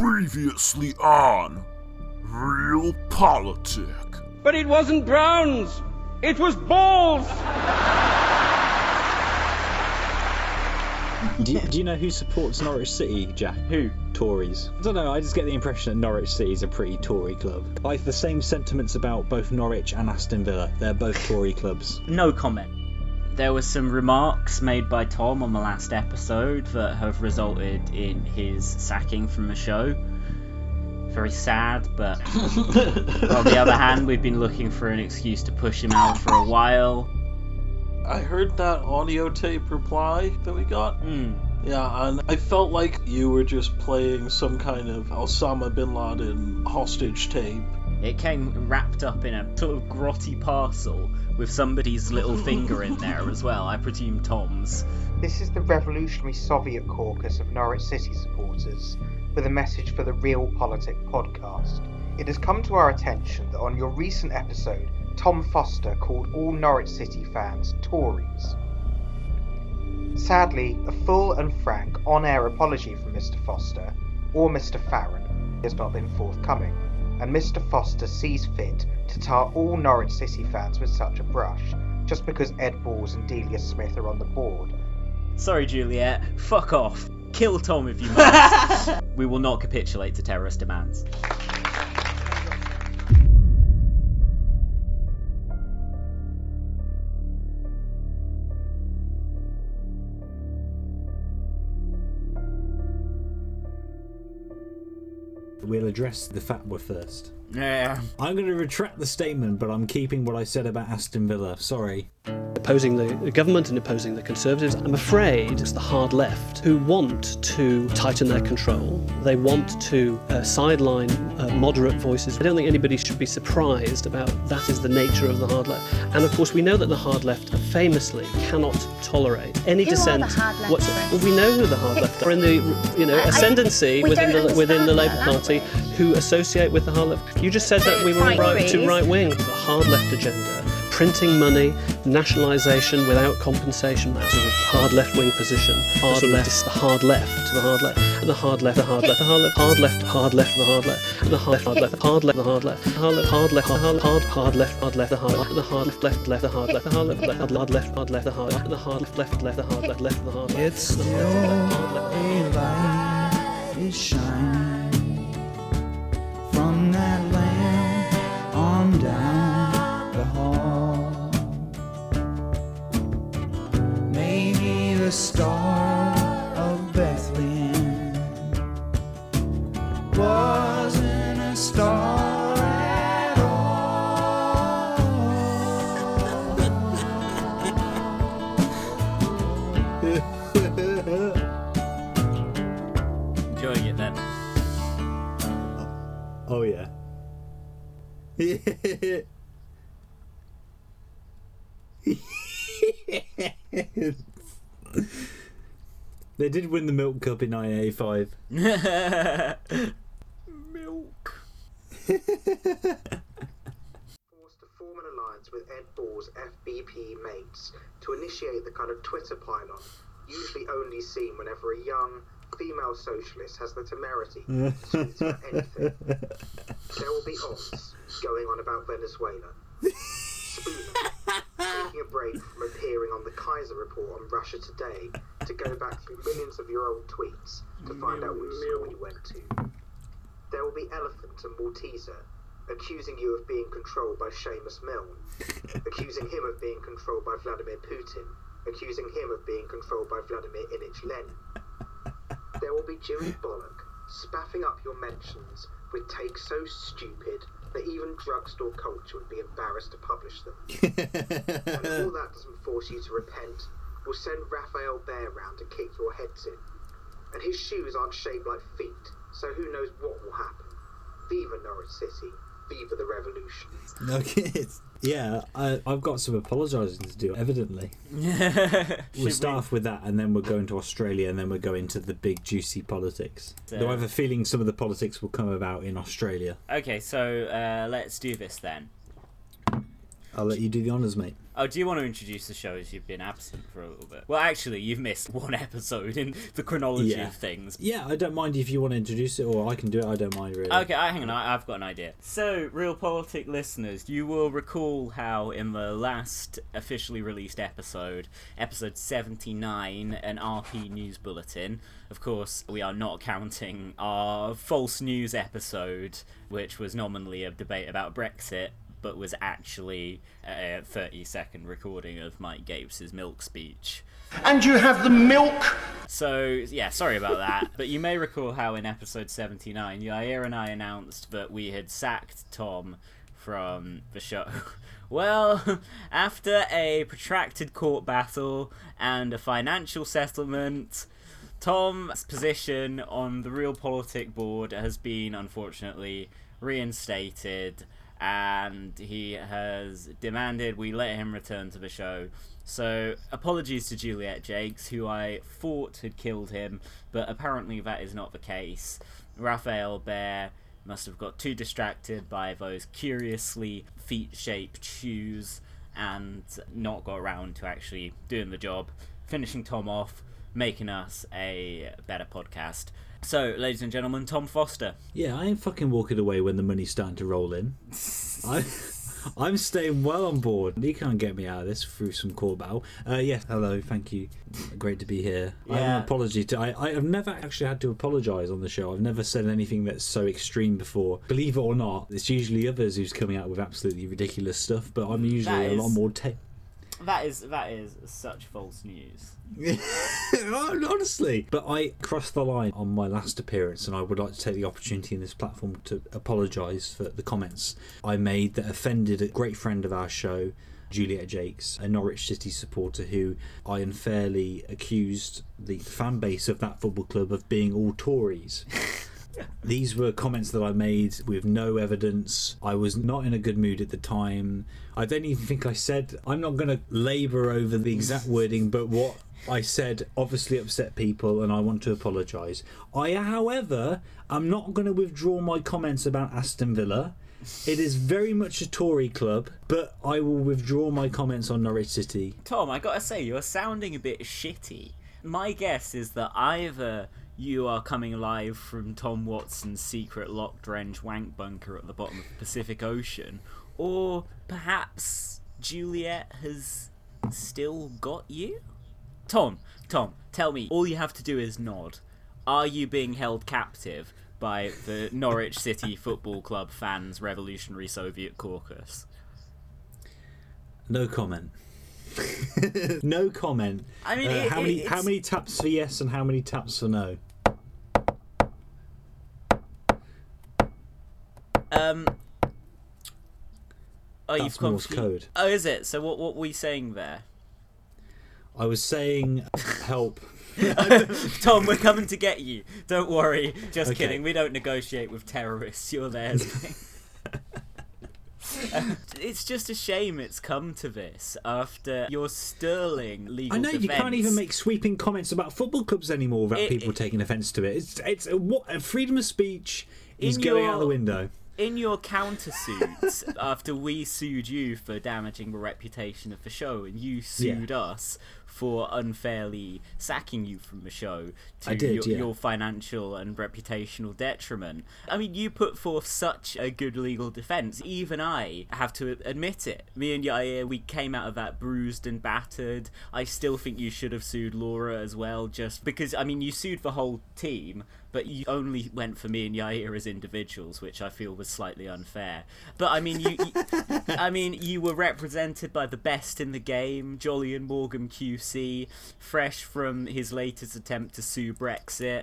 Previously on Real Politic. But it wasn't Browns. It was balls. Do you, do you know who supports Norwich City, Jack? Who? Tories. I don't know, I just get the impression that Norwich City is a pretty Tory club. I have the same sentiments about both Norwich and Aston Villa. They're both Tory clubs. No comment. There were some remarks made by Tom on the last episode that have resulted in his sacking from the show. Very sad, but on the other hand, we've been looking for an excuse to push him out for a while. I heard that audio tape reply that we got. Hmm. Yeah, and I felt like you were just playing some kind of Osama bin Laden hostage tape. It came wrapped up in a sort of grotty parcel with somebody's little finger in there as well. I presume Tom's. This is the Revolutionary Soviet Caucus of Norwich City supporters with a message for the Real Politic podcast. It has come to our attention that on your recent episode, Tom Foster called all Norwich City fans Tories. Sadly, a full and frank on air apology from Mr. Foster or Mr. Farron has not been forthcoming, and Mr. Foster sees fit to tar all Norwich City fans with such a brush just because Ed Balls and Delia Smith are on the board. Sorry, Juliet. Fuck off. Kill Tom if you must. we will not capitulate to terrorist demands. We'll address the fatwa first. Yeah. I'm going to retract the statement, but I'm keeping what I said about Aston Villa. Sorry. opposing the, the government and opposing the Conservatives. I'm afraid it's the hard left who want to tighten their control. They want to uh, sideline uh, moderate voices. I don't think anybody should be surprised about that is the nature of the hard left. And of course, we know that the hard left famously cannot tolerate any Who are dissent. the hard left, well, we know who the hard left are in the you know I- I- ascendancy we within the within the Labour that, Party who associate with the hard left. You just said that we were Right, right, too Chris. right wing. The hard left agenda, printing money, nationalisation without compensation, that sort of hard left wing position. Hard left, it's the hard left, the hard left, and the hard left, the hard left, the hard left, hard left, hard left, the hard left, and the hard left, hard left, hard left, the hard left, hard left, hard left, hard hard hard left, hard left, the hard left, the hard left, left, left, the hard left, the hard left, left, hard left, hard left, the hard left, the hard left, left, left, the hard left, left, the hard left. It's still a light is shining star they did win the Milk Cup in 1985. Milk. forced to form an alliance with Ed Ball's FBP mates to initiate the kind of Twitter pylon usually only seen whenever a young female socialist has the temerity to tweet about anything. There will be odds going on about Venezuela. Spooner, taking a break from appearing on the Keiser report on Russia Today to go back through millions of your old tweets to find out which school you went to. There will be Elephant and Malteser, accusing you of being controlled by Seumas Milne, accusing him of being controlled by Vladimir Putin, accusing him of being controlled by Vladimir Ilyich Lenin. There will be Jimmy Bollock, spaffing up your mentions with takes so stupid that even drugstore culture would be embarrassed to publish them. and if all that doesn't force you to repent, we'll send Raphael Behr round to kick your heads in. And his shoes aren't shaped like feet, so who knows what will happen. Viva Norwich City, viva the revolution. Okay. Yeah, I, I've got some apologising to do, evidently. We'll start off with that, and then we'll go into Australia, and then we'll go into the big, juicy politics. Though I have a feeling some of the politics will come about in Australia. Okay, so uh, let's do this then. I'll let you do the honours, mate. Oh, do you want to introduce the show as you've been absent for a little bit? Well, actually, you've missed one episode in the chronology Yeah. of things. Yeah, I don't mind if you want to introduce it, or I can do it. I don't mind really. Okay, I- hang on, I- I've got an idea. So, Real Politic listeners, you will recall how in the last officially released episode, episode 79, an RP News Bulletin, of course, we are not counting our false news episode, which was nominally a debate about Brexit. But was actually a 30 second recording of Mike Gapes' milk speech. And you have the milk. So, yeah, sorry about that. but you may recall how in episode 79, Yair and I announced that we had sacked Tom from the show. Well, after a protracted court battle and a financial settlement, Tom's position on the Real Politic board has been unfortunately reinstated and he has demanded we let him return to the show. So, apologies to Juliet Jacques, who I thought had killed him, but apparently that is not the case. Raphael Behr must have got too distracted by those curiously feet shaped shoes and not got around to actually doing the job, finishing Tom off, making us a better podcast. So, ladies and gentlemen, Tom Foster. Yeah, I ain't fucking walking away when the money's starting to roll in. I, I'm staying well on board. You can't get me out of this through some call battle. Uh, yes, hello, thank you. Great to be here. I have Yeah. an apology to. I, I have never actually had to apologise on the show. I've never said anything that's so extreme before. Believe it or not, it's usually others who's coming out with absolutely ridiculous stuff, but I'm usually That a lot more. Ta- That is that is such false news. Honestly, but I crossed the line on my last appearance, and I would like to take the opportunity in this platform to apologise for the comments I made that offended a great friend of our show, Juliet Jacques, a Norwich City supporter who I unfairly accused the fan base of that football club of being all Tories. These were comments that I made with no evidence. I was not in a good mood at the time. I don't even think I said, I'm not going to labour over the exact wording, but what I said obviously upset people and I want to apologise. I, however, am not going to withdraw my comments about Aston Villa. It is very much a Tory club, but I will withdraw my comments on Norwich City. Tom, I gotta say, you're sounding a bit shitty. My guess is that either you are coming live from Tom Watson's secret lock drench wank bunker at the bottom of the Pacific Ocean, or perhaps Juliet has still got you? Tom, Tom, tell me, all you have to do is nod. Are you being held captive by the Norwich City Football Club fans' Revolutionary Soviet Caucus? No comment. no comment. I mean, Uh, it- how many it's- how many taps for yes and how many taps for no? Um. Oh, That's you've Morse code. Oh, is it? So what? What were you saying there? I was saying help. Tom, we're coming to get you. Don't worry. Just Okay. kidding. We don't negotiate with terrorists. You're theirs. It's just a shame it's come to this after your sterling legal I know you can't even make sweeping comments about football clubs anymore without It- people it- taking offence to it. It's it's what freedom of speech is going your- out the window. In your countersuit after we sued you for damaging the reputation of the show and you sued us for unfairly sacking you from the show to did, your, yeah. your financial and reputational detriment. I mean, you put forth such a good legal defense. Even I have to admit it. Me and Yair, we came out of that bruised and battered. I still think you should have sued Laura as well, just because, I mean, you sued the whole team, but you only went for me and Yair as individuals, which I feel was slightly unfair. But I mean, you, you I mean, you were represented by the best in the game, Jolyon Maugham QC, fresh from his latest attempt to sue Brexit,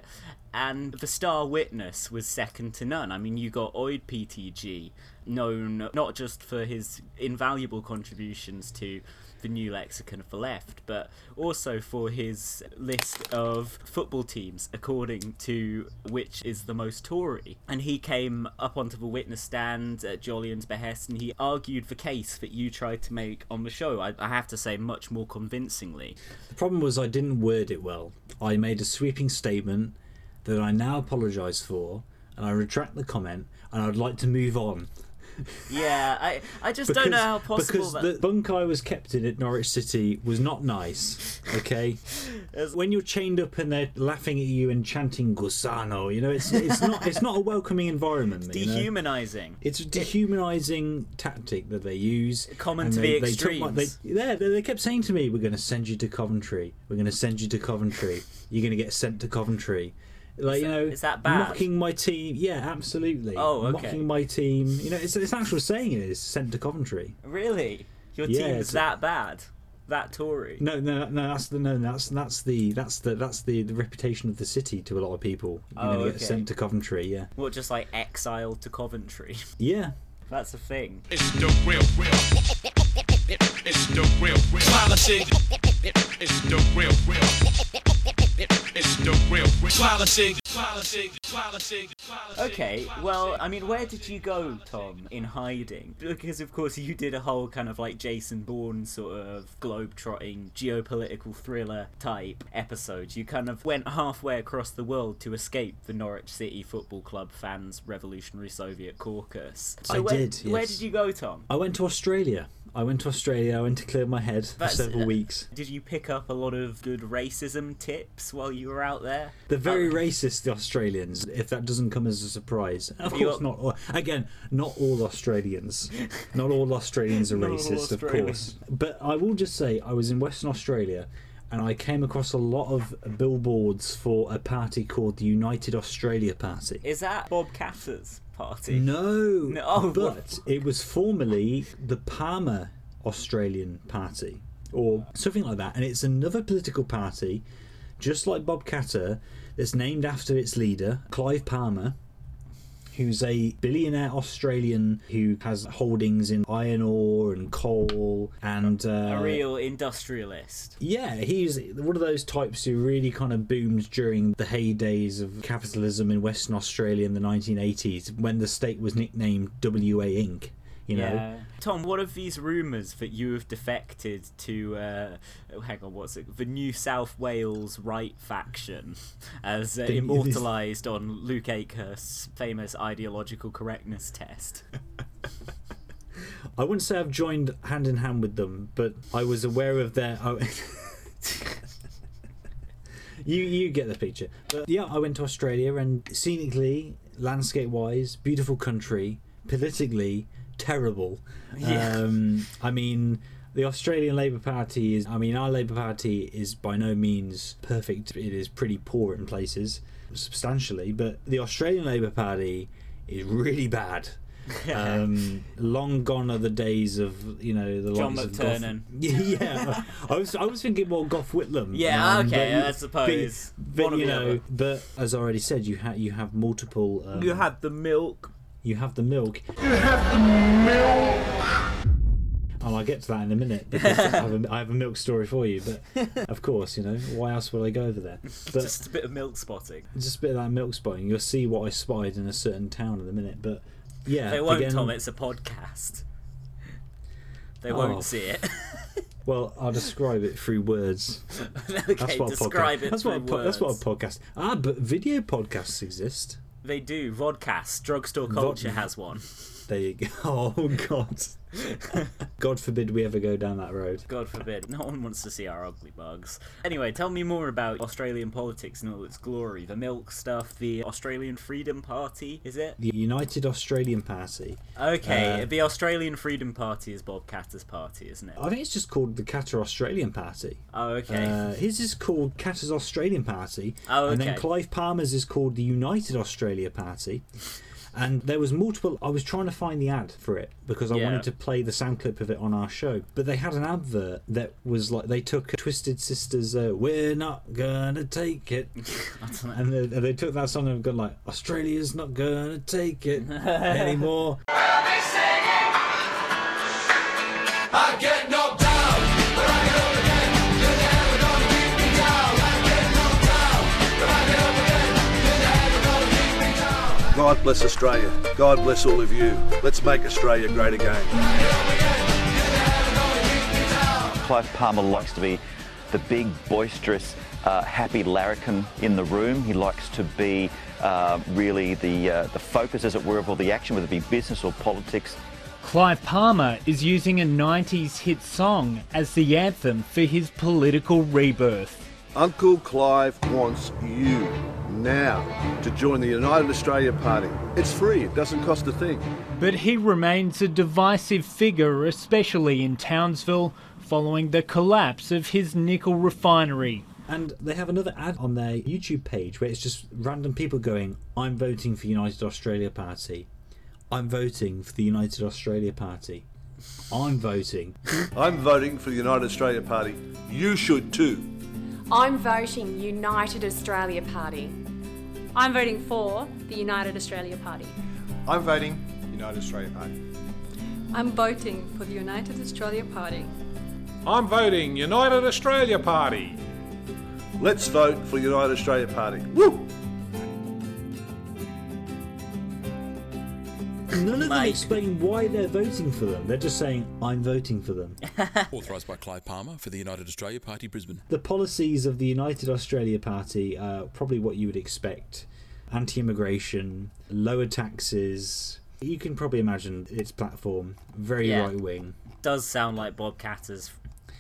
and the star witness was second to none. I mean, you got Oid PTG, known not just for his invaluable contributions to the new lexicon for left, but also for his list of football teams according to which is the most Tory. And he came up onto the witness stand at Jolyon's behest and he argued the case that you tried to make on the show. I, I have to say, much more convincingly. The problem was I didn't word it well. I made a sweeping statement that I now apologise for, and I retract the comment, and I'd like to move on. Yeah, I I just don't know how possible because that. the bunk I was kept in at Norwich City was not nice. Okay, when you're chained up and they're laughing at you and chanting "Gusano," you know it's it's not it's not a welcoming environment. you know? Dehumanizing. It's a dehumanizing tactic that they use. Common to they, the they took extremes. they, they, they kept saying to me, "We're going to send you to Coventry. We're going to send you to Coventry. You're going to get sent to Coventry." Like you know, is that bad? Mocking my team, yeah, absolutely. Oh, okay. Mocking my team, you know, it's it's actual saying it is sent to Coventry. Really? Your Yeah, team's it's- that bad? That Tory? No, no, no. That's the no. That's that's the that's the that's the, the reputation of the city to a lot of people. You're Oh, going to get okay. sent to Coventry. Yeah, What, just like exiled to Coventry? yeah. That's a thing. It's the real, real. It's the real, real. Politics. It's the real, real. It's the real, real. Politics. Politics. Politics. Okay, well, I mean, where did you go, Tom, in hiding? Because, of course, you did a whole kind of like Jason Bourne sort of globe-trotting geopolitical thriller type episode. You kind of went halfway across the world to escape the Norwich City Football Club fans' Revolutionary Soviet caucus. So I where, did, Where did you go, Tom? I went to Australia. I went to Australia. I went to clear my head for several uh, weeks. Did you pick up a lot of good racism tips while you were out there? They're very Oh. racist, the Australians. If that doesn't come as a surprise, of course got- not. all- Again, not all Australians. not all Australians are racist, of course. But I will just say, I was in Western Australia, and I came across a lot of billboards for a party called the United Australia Party. Is that Bob Katter's party? No, No, oh, but it was formerly the Palmer Australian Party or something like that, and it's another political party, just like Bob Katter, that's named after its leader, Clive Palmer. Who's a billionaire Australian who has holdings in iron ore and coal and uh, A real industrialist. yeah, he's one of those types who really kind of boomed during the heydays of capitalism in Western Australia in the 1980s when the state was nicknamed WA Inc. You know, Yeah. Tom, what of these rumours that you have defected to, uh, oh, hang on, what's it? The New South Wales right faction, as uh, immortalised on Luke Akehurst's famous ideological correctness test. I wouldn't say I've joined hand in hand with them, but I was aware of their. Oh, you you get the picture. But yeah, I went to Australia and scenically, landscape wise, beautiful country. Politically, terrible. Yeah. Um, I mean. The Australian Labor Party is, I mean, our Labor Party is by no means perfect. It is pretty poor in places, substantially, but the Australian Labor Party is really bad. um, long gone are the days of you know the John likes of Gough- McTernan. yeah, I was I was thinking more Gough Whitlam. Yeah, um, okay, but- I suppose. But, One or you the know, but as I already said, you have you have multiple. Um, you had the milk. You have the milk. You have the milk. Oh, I'll get to that in a minute because I, have a, I have a milk story for you. But of course, you know why else would I go over there? But Just a bit of milk spotting. just a bit of that milk spotting. You'll see what I spotted in a certain town in a minute. But yeah, They won't, again, Tom, it's a podcast. They Oh. won't see it. Well, I'll describe it through words. okay, That's what a describe podcast, it that's through what a po- that's what a podcast. Ah, but video podcasts exist. They do. Vodcast. Drugstore Culture has one. There you go. Oh God. God forbid we ever go down that road. God forbid. No one wants to see our ugly bugs. Anyway, tell me more about Australian politics in all its glory. The milk stuff, the Australian Freedom Party, is it? The United Australian Party. Okay, Uh, the Australian Freedom Party is Bob Katter's party, isn't it? I think it's just called the Katter Australian Party. Oh, okay. Uh, his is called Katter's Australian Party. Oh, And then. Clive Palmer's is called the United Australia Party. And there was multiple. I was trying to find the ad for it because I Yeah. wanted to play the sound clip of it on our show. But they had an advert that was like they took Twisted Sisters' uh, "We're Not Gonna Take It," and they, they took that song and gone like Australia's not gonna take it anymore. God bless Australia. God bless all of you. Let's make Australia great again. Clive Palmer likes to be the big, boisterous, uh, happy larrikin in the room. He likes to be uh, really the, uh, the focus, as it were, of all the action, whether it be business or politics. Clive Palmer is using a 90s hit song as the anthem for his political rebirth. Uncle Clive wants you now to join the United Australia Party. It's free, it doesn't cost a thing. But he remains a divisive figure, especially in Townsville, following the collapse of his nickel refinery. And they have another ad on their YouTube page where it's just random people going, I'm voting for United Australia Party. I'm voting for the United Australia Party. I'm voting. I'm voting for the United Australia Party. You should too. I'm voting United Australia Party. I'm voting for the United Australia Party. I'm voting United Australia Party. I'm voting for the United Australia Party. I'm voting United Australia Party. Let's vote for United Australia Party. Woo! None of them explain why they're voting for them. They're just saying, I'm voting for them. Authorised by Clive Palmer for the United Australia Party, Brisbane. The policies of the United Australia Party are probably what you would expect anti immigration, lower taxes. You can probably imagine its platform, very Yeah. right wing. Does sound like Bob Katter's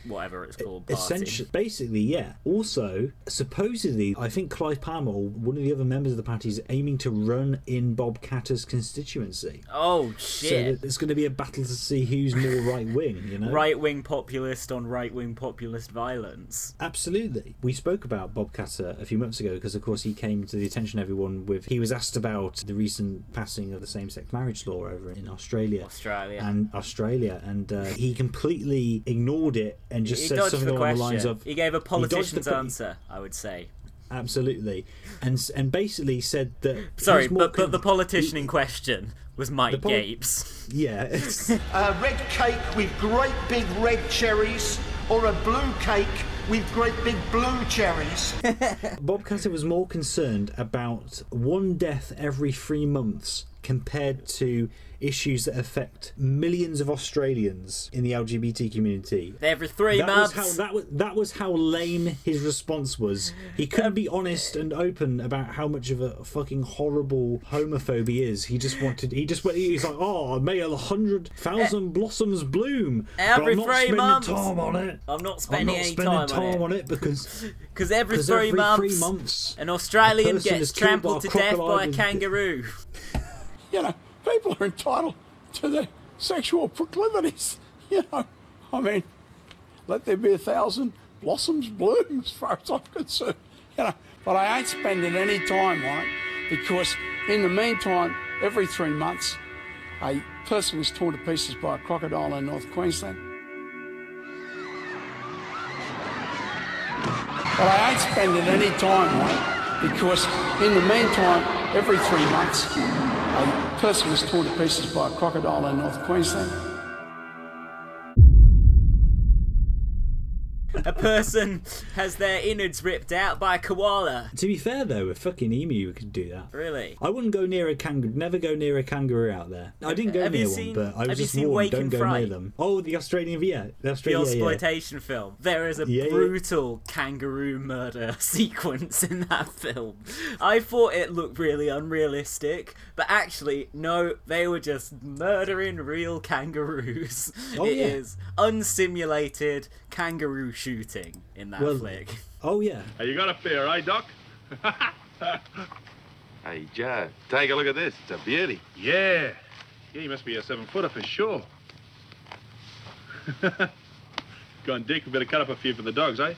whatever it's called. Party. Essentially, basically, yeah. Also, supposedly, I think Clive Palmer or one of the other members of the party is aiming to run in Bob Katter's constituency. Oh shit! that it's going to be a battle to see who's more right wing. You know, Right wing populist on right wing populist violence. Absolutely. We spoke about Bob Catter a few months ago because, of course, he came to the attention of everyone with. He was asked about the recent passing of the same sex marriage law over in Australia. Australia. And Australia. And uh, he completely ignored it and just he said dodged something the along question. the lines of. he gave a politician's que- answer, I would say. Absolutely. And, and basically said that. Sorry, was more but, but the politician in question was Mike poli- Gapes. Yeah. it's- A red cake with great big red cherries, or a blue cake with great big blue cherries. Bob Katter was more concerned about one death every three months compared to issues that affect millions of Australians in the LGBT community. Every three that months. Was how, that, was, that was how lame his response was. He couldn't be honest and open about how much of a fucking horrible homophobe is. He just wanted. He just went. He's like, oh, may a hundred thousand eh. blossoms bloom. Every but I'm not three spending months. time on it. I'm not I'm spending not any spending time, time, on it. on it because Because every, three, every months, three months, an Australian gets is killed by trampled to death by a kangaroo. You know, people are entitled to their sexual proclivities. You know, I mean, let there be a thousand blossoms bloom as far as I'm concerned. You know, but I ain't spending any time on it because in the meantime, every three months, a person was torn to pieces by a crocodile in North Queensland. But I ain't spending any time on it because in the meantime, every three months, a person was torn to pieces by a crocodile in North Queensland. A person has their innards ripped out by a koala. To be fair though, a fucking emu could do that. Really? I wouldn't go near a kangaroo. Never go near a kangaroo out there. I didn't go Have near you one, but I was just seen warned. Don't go Fright? near them. Oh, the Australian, yeah, the The Australian, yeah, yeah. exploitation film. There is a Yeah, yeah. brutal kangaroo murder sequence in that film. I thought it looked really unrealistic, but actually, no, they were just murdering real kangaroos. Oh, It yeah. is unsimulated kangaroo shooting in that Well, flick. Oh yeah. Hey, you got a fear, eh, Doc? Hey, Joe, take a look at this. It's a beauty. Yeah. Yeah, he must be a seven footer for sure. Go on, Dick. We better cut up a few for the dogs, eh?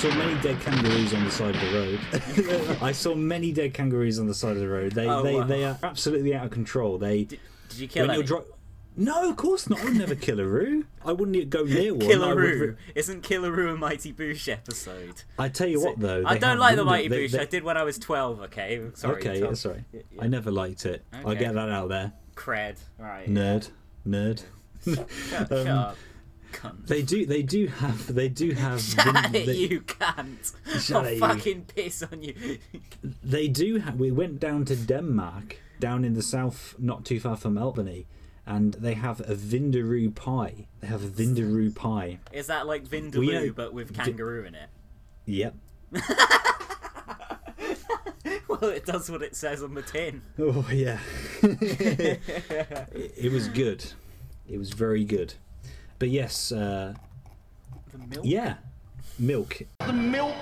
Saw many dead kangaroos on the side of the road. I saw many dead kangaroos on the side of the road. They Oh, they, wow. they are absolutely out of control. They Did you kill any? No, of course not. I would never kill a roo. I wouldn't go near one. I Killaroo. would- Isn't Killeroo a Mighty Boosh episode? I tell you what, though, I don't like the Mighty they- Boosh. they- I did when I was 12, okay? Sorry. okay, Tom. yeah, sorry. Yeah, I never liked it. I'll get that out there. Cred. Right. Nerd, nerd. Shut, shut Um, up. Cunt. They do. They do have. They do have. Shut win- it, they, you cunt. Shut I'll it, you. fucking piss on you. they do. Have, we went down to Denmark down in the south, not too far from Albany, and they have a Vindaloo pie. They have a Vindaloo pie. Is that like Vindaloo Well, you know, but with kangaroo in it? Yep. well, it does what it says on the tin. Oh yeah. it was good. It was very good. But yes, uh, The milk. yeah, milk. The milk.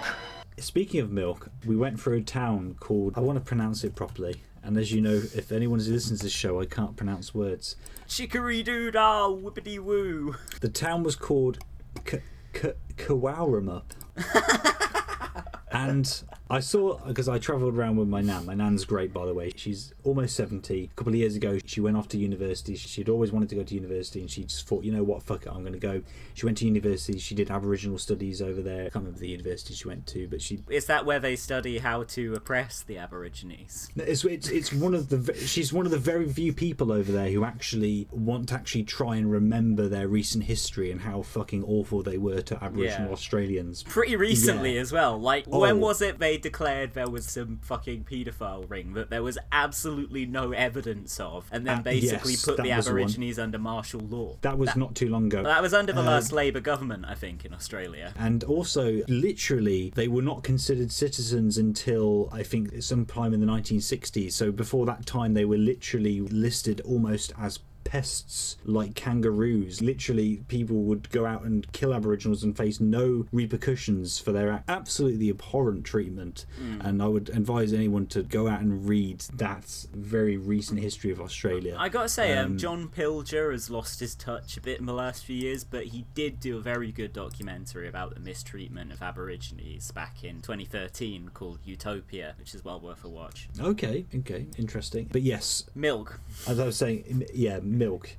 Speaking of milk, we went through a town called I want to pronounce it properly. And as you know, if anyone who listens to this show, I can't pronounce words. Chicory doo dah, whippity woo. The town was called K- K- Cowaramup. and I saw because I travelled around with my nan. My nan's great, by the way. She's almost seventy. A couple of years ago, she went off to university. She'd always wanted to go to university, and she just thought, you know what, fuck it, I'm going to go. She went to university. She did Aboriginal studies over there. I can't remember the university she went to, but she Is that where they study how to oppress the Aborigines? It's, it's it's one of the she's one of the very few people over there who actually want to actually try and remember their recent history and how fucking awful they were to Aboriginal Yeah. Australians. Pretty recently Yeah. as well. Like, Oh. when was it they declared there was some fucking paedophile ring that there was absolutely no evidence of, and then Uh, basically yes, put the was the one. Aborigines under martial law? That was not too long ago. That was under the Uh, last Labour government, I think, in Australia. And also, literally, they were not considered citizens until I think sometime in the 1960s. So before that time, they were literally listed almost as pests like kangaroos. Literally, people would go out and kill Aboriginals and face no repercussions for their absolutely abhorrent treatment. Mm. And I would advise anyone to go out and read that very recent history of Australia. I gotta say, um, Um, John Pilger has lost his touch a bit in the last few years, but he did do a very good documentary about the mistreatment of Aborigines back in 2013 called Utopia, which is well worth a watch. Okay, okay, interesting. But yes, Milk. As I was saying, yeah, milk.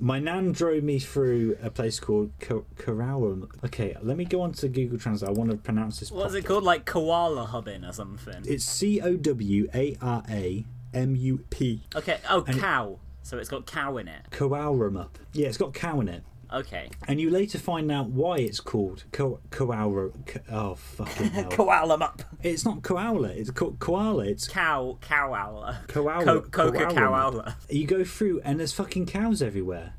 My nan drove me through a place called Ko- Okay, let me go on to Google Translate. I want to pronounce this. What's it called? Like Koala Hubbin or something? It's C O W A R A M U P. Okay, oh, And it- cow. So it's got cow in it. Kowalramup. Yeah, it's got cow in it. Okay. And you later find out why it's called Ko- Koala. Ko- oh, fucking hell. Koala up. It's not koala, it's ko- koala. It's Cow, cowala. koala. Co- Coca koala. You go through and there's fucking cows everywhere.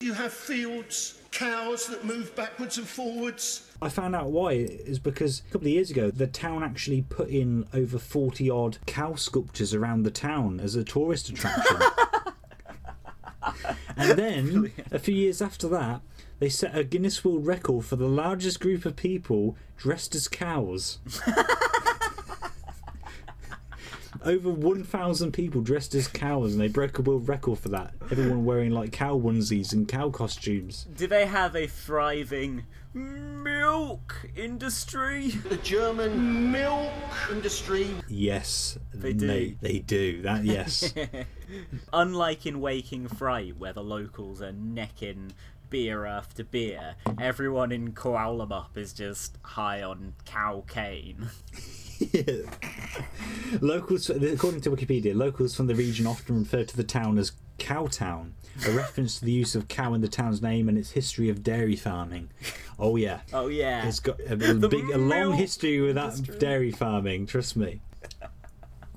You have fields, cows that move backwards and forwards. I found out why is because a couple of years ago the town actually put in over 40 odd cow sculptures around the town as a tourist attraction. and then a few years after that they set a Guinness World Record for the largest group of people dressed as cows. Over 1,000 people dressed as cows, and they broke a world record for that. Everyone wearing like cow onesies and cow costumes. Do they have a thriving milk industry? The German milk industry. Yes, They do. They, they do. That yes. Unlike in Wake in Fright, where the locals are necking beer after beer, everyone in Koalamup is just high on cow cane. Locals, according to Wikipedia, locals from the region often refer to the town as Cowtown, a reference to the use of cow in the town's name and its history of dairy farming. Oh yeah, Oh yeah. it's got a, big, a long history with that industry. dairy farming. Trust me.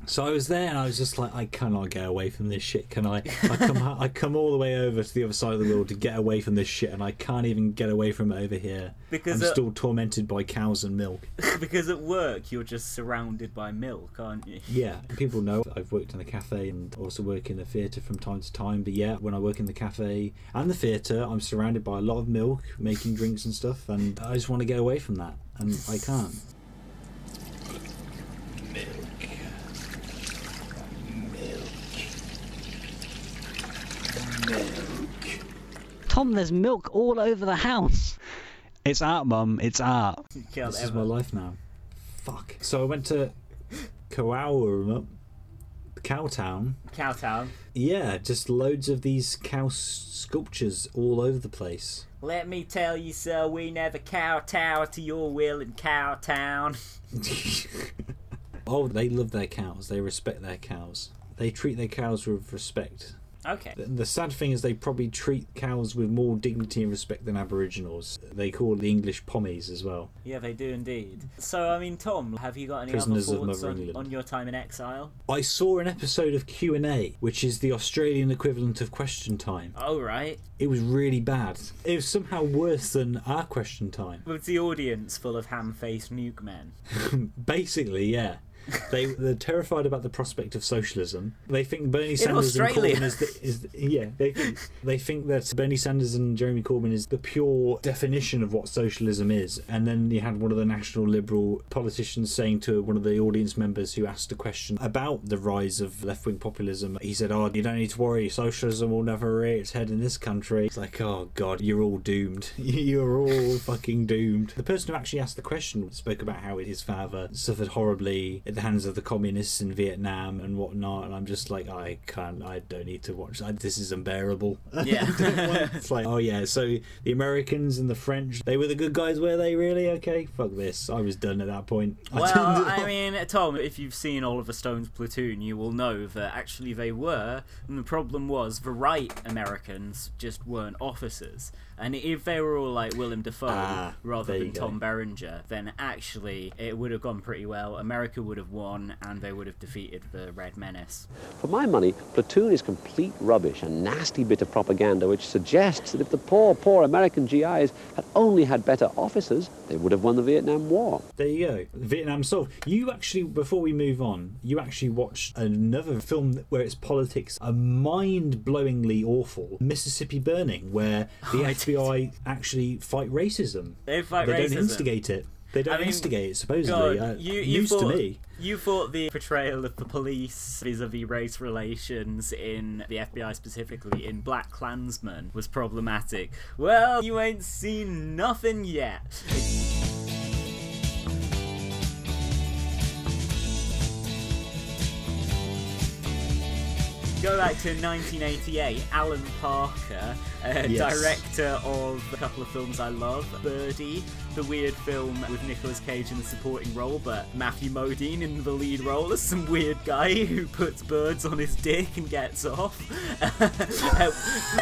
So I was there, and I was just like, I cannot get away from this shit. Can I? I come, I come all the way over to the other side of the world to get away from this shit, and I can't even get away from it over here. Because, I'm uh, still tormented by cows and milk. because at work you're just surrounded by milk, aren't you? Yeah, people know I've worked in a cafe and also work in a theatre from time to time. But yeah, when I work in the cafe and the theatre, I'm surrounded by a lot of milk, making drinks and stuff, and I just want to get away from that, and I can't. Tom, there's milk all over the house. It's art, Mum. It's art. Can't This is my life now. Fuck. So I went to Kowalram, Cowtown. Cowtown. Yeah, just loads of these cow sculptures all over the place. Let me tell you, sir, we never kowtow to your will in Cowtown. Oh, they love their cows. They respect their cows. They treat their cows with respect. Okay. The, the sad thing is they probably treat cows with more dignity and respect than Aboriginals. They call the English pommies as well. Yeah, they do indeed. So, I mean, Tom, have you got any Prisoners other thoughts on, on your time in exile? I saw an episode of Q and A, which is the Australian equivalent of Question Time. Oh, right. It was really bad. It was somehow worse than our Question Time. Was the audience full of ham-faced nuke men? Basically, yeah. They they're terrified about the prospect of socialism. They think Bernie Sanders and. Corbyn is, the, is the- yeah. They think, they think that Bernie Sanders and Jeremy Corbyn is the pure definition of what socialism is. And then you had one of the national liberal politicians saying to one of the audience members who asked a question about the rise of left wing populism. He said, "Oh, you don't need to worry. Socialism will never rear its head in this country." It's like, oh god, you're all doomed. you're all fucking doomed. The person who actually asked the question spoke about how his father suffered horribly the hands of the communists in Vietnam and whatnot, and I'm just like, I can't, I don't need to watch. I, this is unbearable. Yeah. it's like, oh yeah, so the Americans and the French, they were the good guys, were they really? Okay, fuck this. I was done at that point. I Well, I mean, Tom, if you've seen Oliver Stone's Platoon, you will know that actually they were, and the problem was the right Americans just weren't officers. And if they were all like Willem Dafoe Ah, rather than. Tom Berenger, then actually it would have gone pretty well. America would have won, and they would have defeated the Red Menace. For my money, Platoon is complete rubbish, a nasty bit of propaganda which suggests that if the poor, poor American GIs had only had better officers, they would have won the Vietnam War. There you go. Vietnam Solved. You actually, before we move on, you actually watched another film where its politics are mind blowingly awful Mississippi Burning, where the I FBI actually fight racism. They fight racism. they racism. don't instigate it. They don't I mean, instigate it, supposedly. God, uh, you, you thought, to me. You thought the portrayal of the police vis-a-vis race relations in the FBI specifically in Black Klansman was problematic. Well, you ain't seen nothing yet. Go back to 1988. Alan Parker, uh, Yes. director of a couple of films I love, Birdy, the weird film with Nicolas Cage in the supporting role, but Matthew Modine in the lead role as some weird guy who puts birds on his dick and gets off, Uh,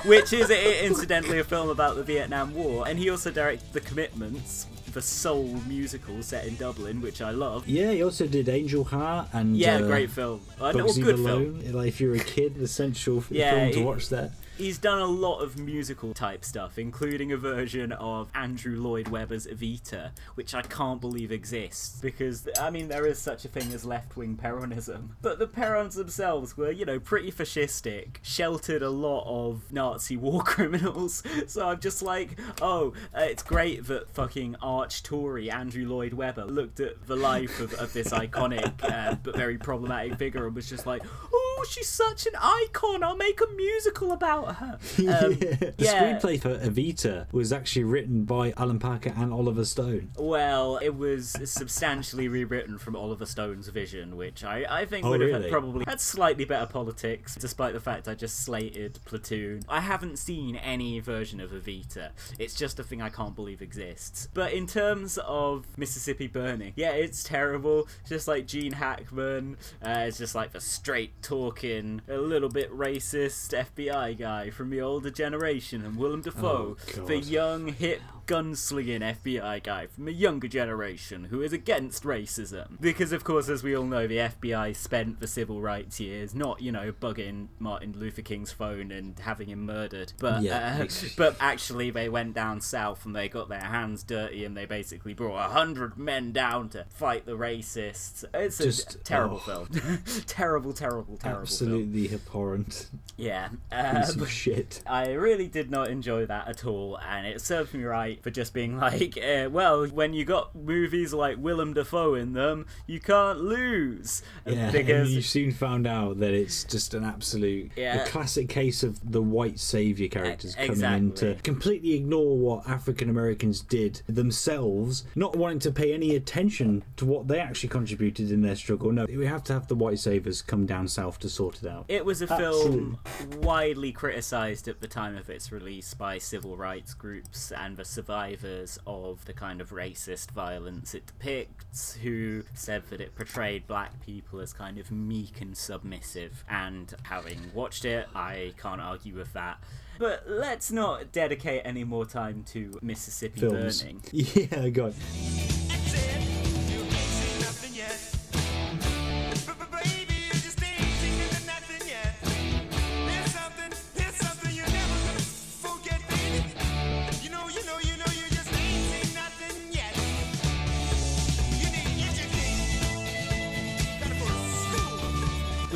which is incidentally a film about the Vietnam War. And he also directed The Commitments, the soul musical set in Dublin, which I love. Yeah, he also did Angel Heart and Yeah, uh, great film. Uh, no, Bugsy good film. Like if you're a kid, the essential Yeah, film to watch there. He's done a lot of musical type stuff, including a version of Andrew Lloyd Webber's Evita, which I can't believe exists because I mean there is such a thing as left-wing Peronism, but the Perons themselves were, you know, pretty fascistic, sheltered a lot of Nazi war criminals. So I'm just like, oh, uh, it's great that fucking arch Tory Andrew Lloyd Webber looked at the life of, of this iconic uh, but very problematic figure and was just like, oh, she's such an icon. I'll make a musical about her. Um, the yeah. screenplay for Evita was actually written by Alan Parker and Oliver Stone. Well, it was substantially rewritten from Oliver Stone's vision, which I, I think Oh, would have really? had probably had slightly better politics, despite the fact I just slated Platoon. I haven't seen any version of Evita. It's just a thing I can't believe exists. But in terms of Mississippi Burning, yeah, it's terrible. It's just like Gene Hackman. Uh, it's just like the straight talking, a little bit racist FBI guy from the older generation, and Willem Dafoe, Oh, the God. young hip gunslinging FBI guy from a younger generation who is against racism. Because, of course, as we all know, the FBI spent the civil rights years not, you know, bugging Martin Luther King's phone and having him murdered, but Yeah, uh, but actually they went down south and they got their hands dirty and they basically brought a hundred men down to fight the racists. It's a Just- terrible oh. film, terrible, terrible, terrible. film. Absolutely abhorrent. Yeah. Piece um, of shit. I really did not enjoy that at all, and it served me right for just being like, uh, well, when you got movies like Willem Dafoe in them, you can't lose. Yeah, because and you soon found out that it's just an absolute, Yeah. the classic case of the white savior characters coming in to completely ignore what African Americans did themselves, not wanting to pay any attention to what they actually contributed in their struggle. No, we have to have the white saviors come down south to sort it out. It was a Absolutely. film widely criticised at the time of its release by civil rights groups and the survivors of the kind of racist violence it depicts, who said that it portrayed black people as kind of meek and submissive. And having watched it, I can't argue with that. But let's not dedicate any more time to Mississippi Films. burning. Yeah, God.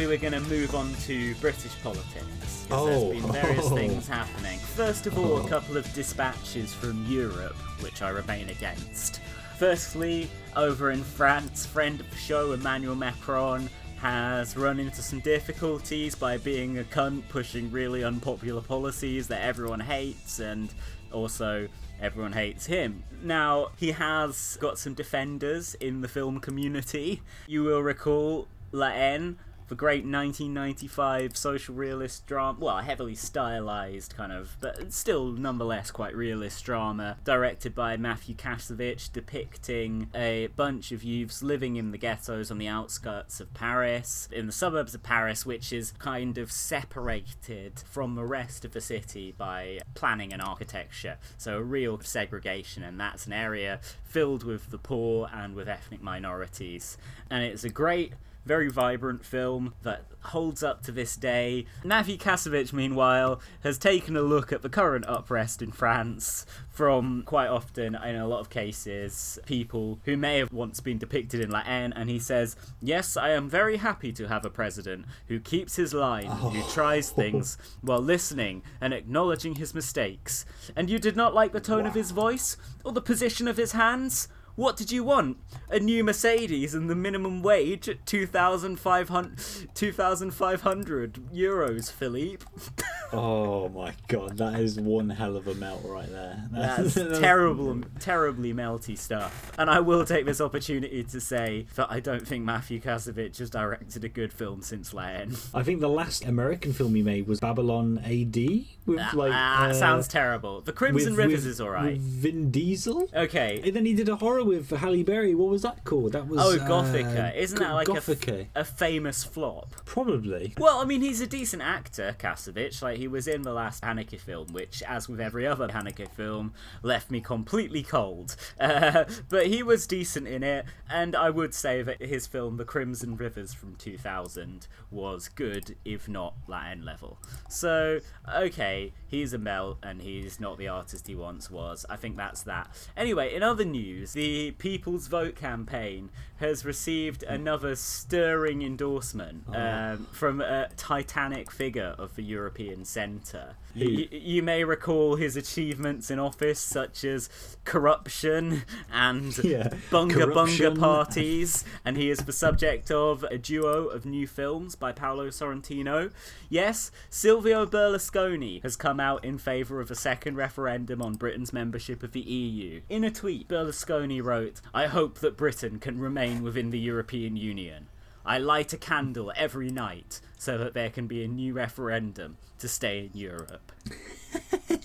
We were going to move on to British politics. Oh. There's been various Oh. things happening. First of all, a couple of dispatches from Europe, which I remain against. Firstly, over in France, friend of the show Emmanuel Macron has run into some difficulties by being a cunt pushing really unpopular policies that everyone hates and also everyone hates him. Now, he has got some defenders in the film community. You will recall La Haine, the great 1995 social realist drama, well, heavily stylized kind of, but still nonetheless quite realist drama, directed by Matthew Kassovitz, depicting a bunch of youths living in the ghettos on the outskirts of Paris, in the suburbs of Paris, which is kind of separated from the rest of the city by planning and architecture. So a real segregation, and that's an area filled with the poor and with ethnic minorities. And it's a great very vibrant film that holds up to this day. Navi Kassovitz, meanwhile, has taken a look at the current uprest in France from quite often, in a lot of cases, people who may have once been depicted in La Haine, and he says, Yes, I am very happy to have a president who keeps his line, who oh. tries things while listening and acknowledging his mistakes. And you did not like the tone of his voice or the position of his hands? What did you want? A new Mercedes and the minimum wage at 2,500 2,500 euros, Philippe. Oh my god, that is one hell of a melt right there. That's terrible, terribly melty stuff. And I will take this opportunity to say that I don't think Matthew Kassovitz has directed a good film since La I think the last American film he made was Babylon AD with like ah, uh, sounds terrible. The Crimson with- Rivers with- is alright. Vin Diesel. Okay. And then he did a horror with Halle Berry. What was that called? That was Oh, uh, Gothika. Isn't that like Gothika? a famous flop? Probably. Well, I mean, he's a decent actor, Kassovitz. Like, he was in the last Haneke film, which, as with every other Haneke film, left me completely cold. Uh, but he was decent in it, and I would say that his film, The Crimson Rivers from 2000, was good, if not La Haine level. So, okay, he's a melt, and he's not the artist he once was. I think that's that. Anyway, in other news, the People's Vote campaign has received another stirring endorsement um, from a titanic figure of the European Centre. Who? Y- you may recall his achievements in office, such as corruption and Yeah, bunga corruption. bunga parties, and he is the subject of a duo of new films by Paolo Sorrentino. Yes, Silvio Berlusconi has come out in favour of a second referendum on Britain's membership of the EU. In a tweet, Berlusconi wrote, I hope that Britain can remain within the European Union. I light a candle every night so that there can be a new referendum to stay in Europe.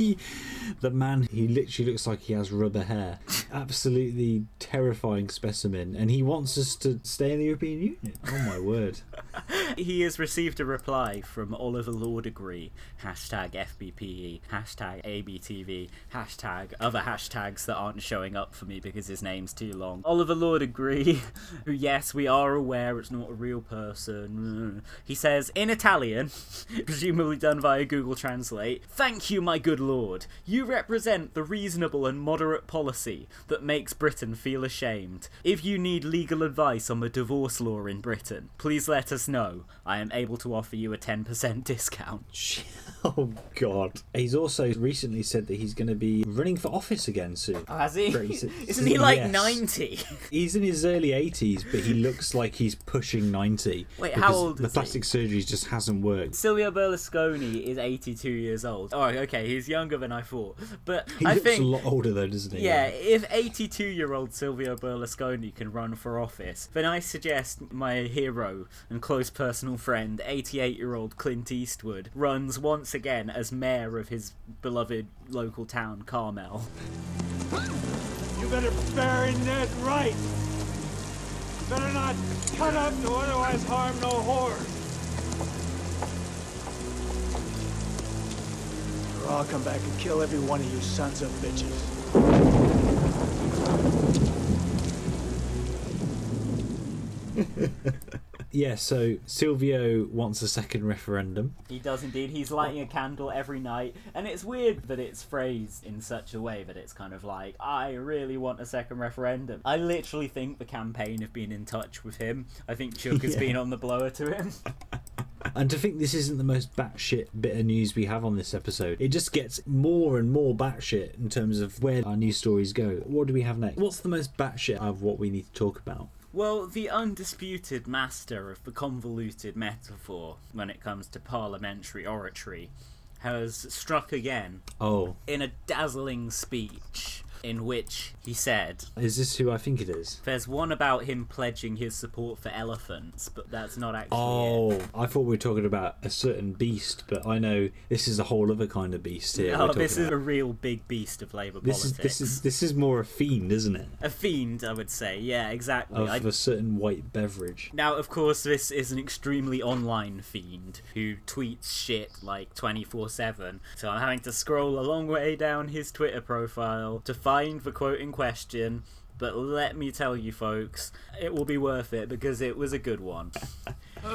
the man, he literally looks like he has rubber hair. Absolutely terrifying specimen. And he wants us to stay in the European Union. Oh my word. he has received a reply from Oliver Law-Degree, hashtag FBPE, hashtag ABTV, hashtag other hashtags that aren't showing up for me because his name's too long. Oliver Law-Degree, who yes, we are aware it's not a real person. He says, in Italian, presumably done via Google Translate, Thank you, my good lord. You represent the reasonable and moderate policy that makes Britain feel ashamed. If you need legal advice on the divorce law in Britain, please let us know. I am able to offer you a 10% discount. Oh god. He's also recently said that he's going to be running for office again soon. Oh, has he? Soon. Isn't he like Yes. 90? He's in his early 80s, but he looks like he's pushing 90. Wait, how old The is he? plastic surgery just hasn't worked. Silvio Berlusconi is 82 years old. Oh, okay, he's younger than I thought. But He I looks think a lot older though, doesn't he? Yeah, if 82 year old Silvio Berlusconi can run for office, then I suggest my hero and close personal friend, 88 year old Clint Eastwood, runs once again as mayor of his beloved local town, Carmel. You better bury Ned right. Better not cut up to otherwise harm no horse. Or I'll come back and kill every one of you sons of bitches. Yeah, so Silvio wants a second referendum. He does indeed. He's lighting a candle every night, and it's weird that it's phrased in such a way that it's kind of like, I really want a second referendum. I literally think the campaign have been in touch with him. I think Chuck has been on the blower to him. And to think this isn't the most batshit bit of news we have on this episode, it just gets more and more batshit in terms of where our news stories go. What do we have next? What's the most batshit of what we need to talk about? Well, the undisputed master of the convoluted metaphor when it comes to parliamentary oratory has struck again Oh, in a dazzling speech in which he said, is this who I think it is? There's one about him pledging his support for elephants, but that's not actually it. Oh, I thought we were talking about a certain beast, but I know this is a whole other kind of beast here. We're oh, this is a real big beast of Labour this is this is this is more a fiend, isn't it? a fiend, I would say. Yeah, exactly. Of I- a certain white beverage. Now, of course, this is an extremely online fiend who tweets shit like 24 7. So I'm having to scroll a long way down his Twitter profile to find the quote in question. But let me tell you, folks, it will be worth it because it was a good one. Uh,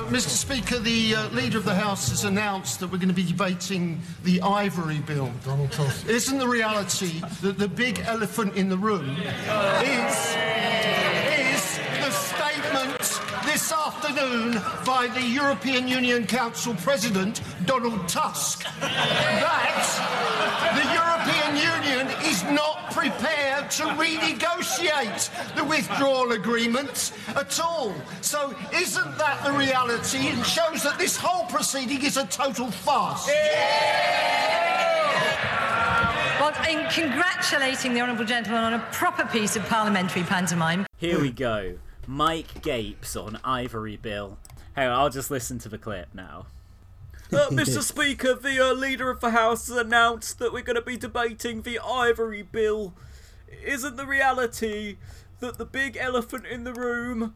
Mr. Speaker, the uh, Leader of the House has announced that we're going to be debating the Ivory Bill. Donald Tusk. Isn't the reality that the big elephant in the room is, is the statement this afternoon by the European Union Council President, Donald Tusk, that the European Union is not prepared to renegotiate the withdrawal agreement at all. So isn't that the reality? It shows that this whole proceeding is a total farce. Well, in congratulating the Honourable Gentleman on a proper piece of parliamentary pantomime. Here we go. Mike Gapes on Ivory Bill. Hang on, I'll just listen to the clip now. Uh, Mr. Speaker, the uh, Leader of the House has announced that we're going to be debating the Ivory Bill. Isn't the reality that the big elephant in the room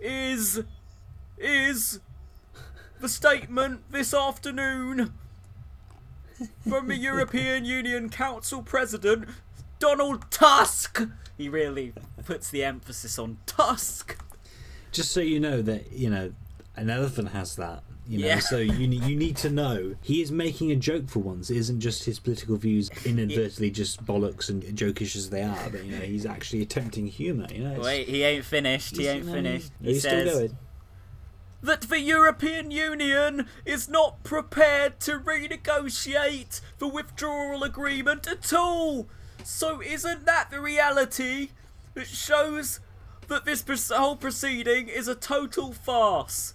is. is. the statement this afternoon from the European Union Council President, Donald Tusk? He really puts the emphasis on Tusk. Just so you know that you know an elephant has that. You know, Yeah. so you you need to know he is making a joke for once. It isn't just his political views inadvertently just bollocks and jokish as they are, but you know he's actually attempting humour. You know, Wait, he ain't finished. He ain't finished. He he's still says going. that the European Union is not prepared to renegotiate the withdrawal agreement at all. So isn't that the reality? It shows that this whole proceeding is a total farce.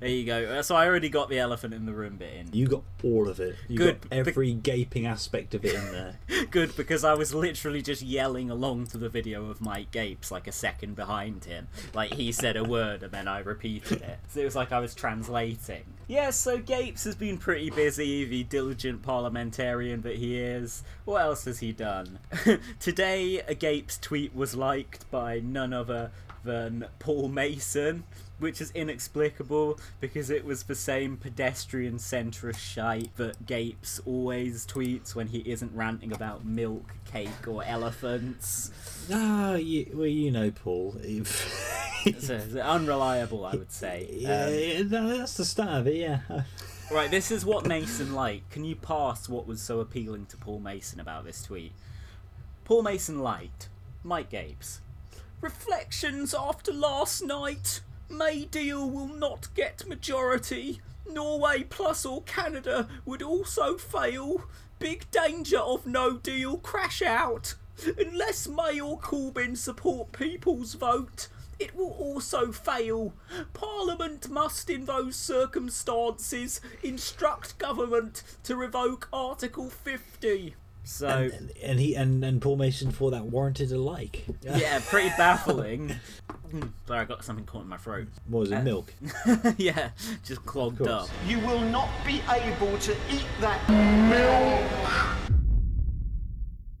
There you go. Uh, So I already got the elephant in the room bit in. You got all of it. You Good, got every gaping aspect of it in there. Good, because I was literally just yelling along to the video of Mike Gapes like a second behind him. Like he said a word and then I repeated it. So it was like I was translating. Yeah, so Gapes has been pretty busy, the diligent parliamentarian that he is. What else has he done? Today, a Gapes tweet was liked by none other than Paul Mason. Which is inexplicable because it was the same pedestrian centrist shite that Gapes always tweets when he isn't ranting about milk, cake, or elephants. Ah, you, well, you know, Paul. It's, uh, unreliable, I would say. Yeah, Um, that's the start of it. Yeah. Right, this is what Mason liked. Can you pass what was so appealing to Paul Mason about this tweet? Paul Mason liked Mike Gapes. Reflections after last night. May deal will not get majority. Norway plus or Canada would also fail. Big danger of no deal crash out. Unless May or Corbyn support people's vote, it will also fail. Parliament must, in those circumstances, instruct government to revoke Article 50. So, and, and he and, and Paul Mason for that warranted a like. yeah, pretty baffling. Hmm, Sorry, I got something caught in my throat. What was it? Uh, milk. yeah, just clogged up. You will not be able to eat that milk.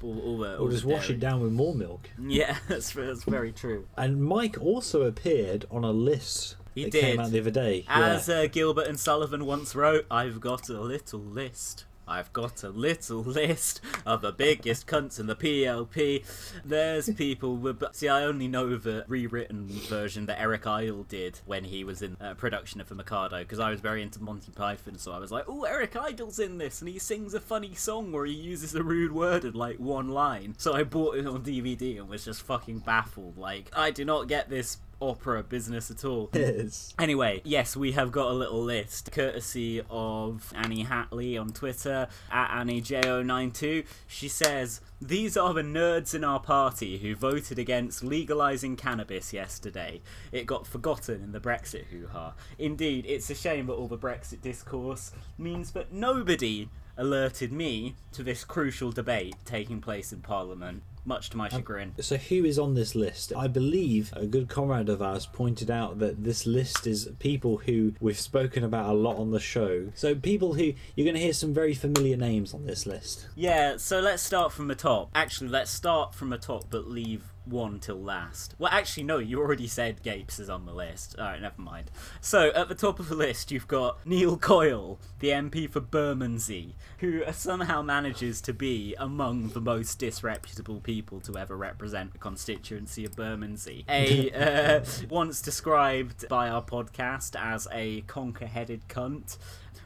all, all the, all Or just wash it down with more milk. Yeah, that's, that's very true. And Mike also appeared on a list He that did. came out the other day. As yeah. uh, Gilbert and Sullivan once wrote, I've got a little list. I've got a little list of the biggest cunts in the PLP. There's people with. See, I only know the rewritten version that Eric Idle did when he was in uh, production of The Mikado, because I was very into Monty Python, so I was like, oh, Eric Idle's in this, and he sings a funny song where he uses a rude word in like one line. So I bought it on DVD and was just fucking baffled. Like, I do not get this opera business at all. Yes. Anyway, yes, we have got a little list courtesy of Annie Hatley on Twitter at AnnieJO92. She says, These are the nerds in our party who voted against legalising cannabis yesterday. It got forgotten in the Brexit hoo ha. Indeed, it's a shame that all the Brexit discourse means that nobody alerted me to this crucial debate taking place in Parliament, much to my um, chagrin. So who is on this list? I believe a good comrade of ours pointed out that this list is people who we've spoken about a lot on the show. So people who you're going to hear some very familiar names on this list. Yeah, so let's start from the top. Actually, let's start from the top, but leave one till last. Well, actually, no, you already said Gapes is on the list. Alright, never mind. So, at the top of the list, you've got Neil Coyle, the MP for Bermondsey, who somehow manages to be among the most disreputable people to ever represent the constituency of Bermondsey. A uh, once described by our podcast as a conquer-headed cunt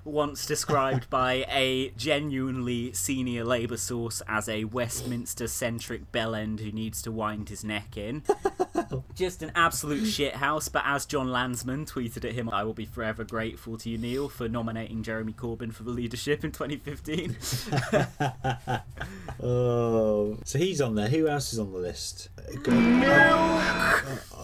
once described by a genuinely senior Labour source as a Westminster centric bellend who needs to wind his neck in. Just an absolute shithouse, but as Jon Lansman tweeted at him, I will be forever grateful to you, Neil, for nominating Jeremy Corbyn for the leadership in 2015. Oh, so he's on there. Who else is on the list?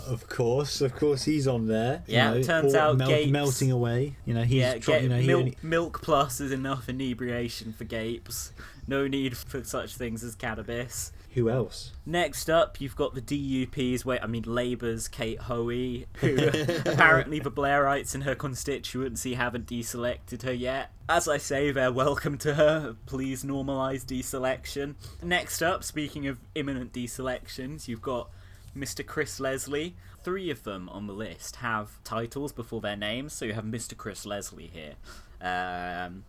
Of course, of course, he's on there. You Yeah, know, turns all out Gapes- melting away. You know, he's yeah, try- get you know, he milk, only- milk plus is enough inebriation for Gapes. No need for such things as cannabis. Who else? Next up, you've got the DUP's, wait, I mean Labour's Kate Hoey, who apparently the Blairites in her constituency haven't deselected her yet. As I say, they're welcome to her. Please normalise deselection. Next up, speaking of imminent deselections, you've got Mr. Chris Leslie. Three of them on the list have titles before their names, so you have Mr. Chris Leslie here. Um,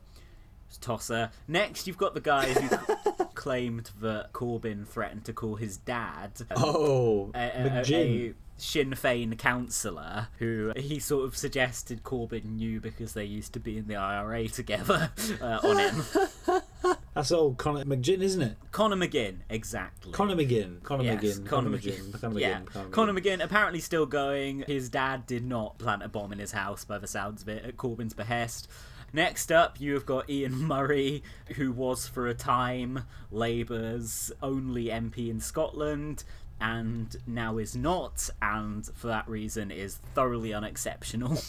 tosser. Next, you've got the guy who claimed that Corbyn threatened to call his dad. Oh, a, a, a, McGinn. a Sinn Féin councillor who he sort of suggested Corbyn knew because they used to be in the IRA together uh, on him. That's old Conor McGinn, isn't it? Conor McGinn, exactly. Conor McGinn. Conor Yes, McGinn. Conor Conor McGinn. McGinn. Conor yeah, McGinn. Conor McGinn. Conor McGinn apparently still going. His dad did not plant a bomb in his house, by the sounds of it, at Corbyn's behest. Next up, you have got Ian Murray, who was for a time Labour's only MP in Scotland, and now is not, and for that reason is thoroughly unexceptional.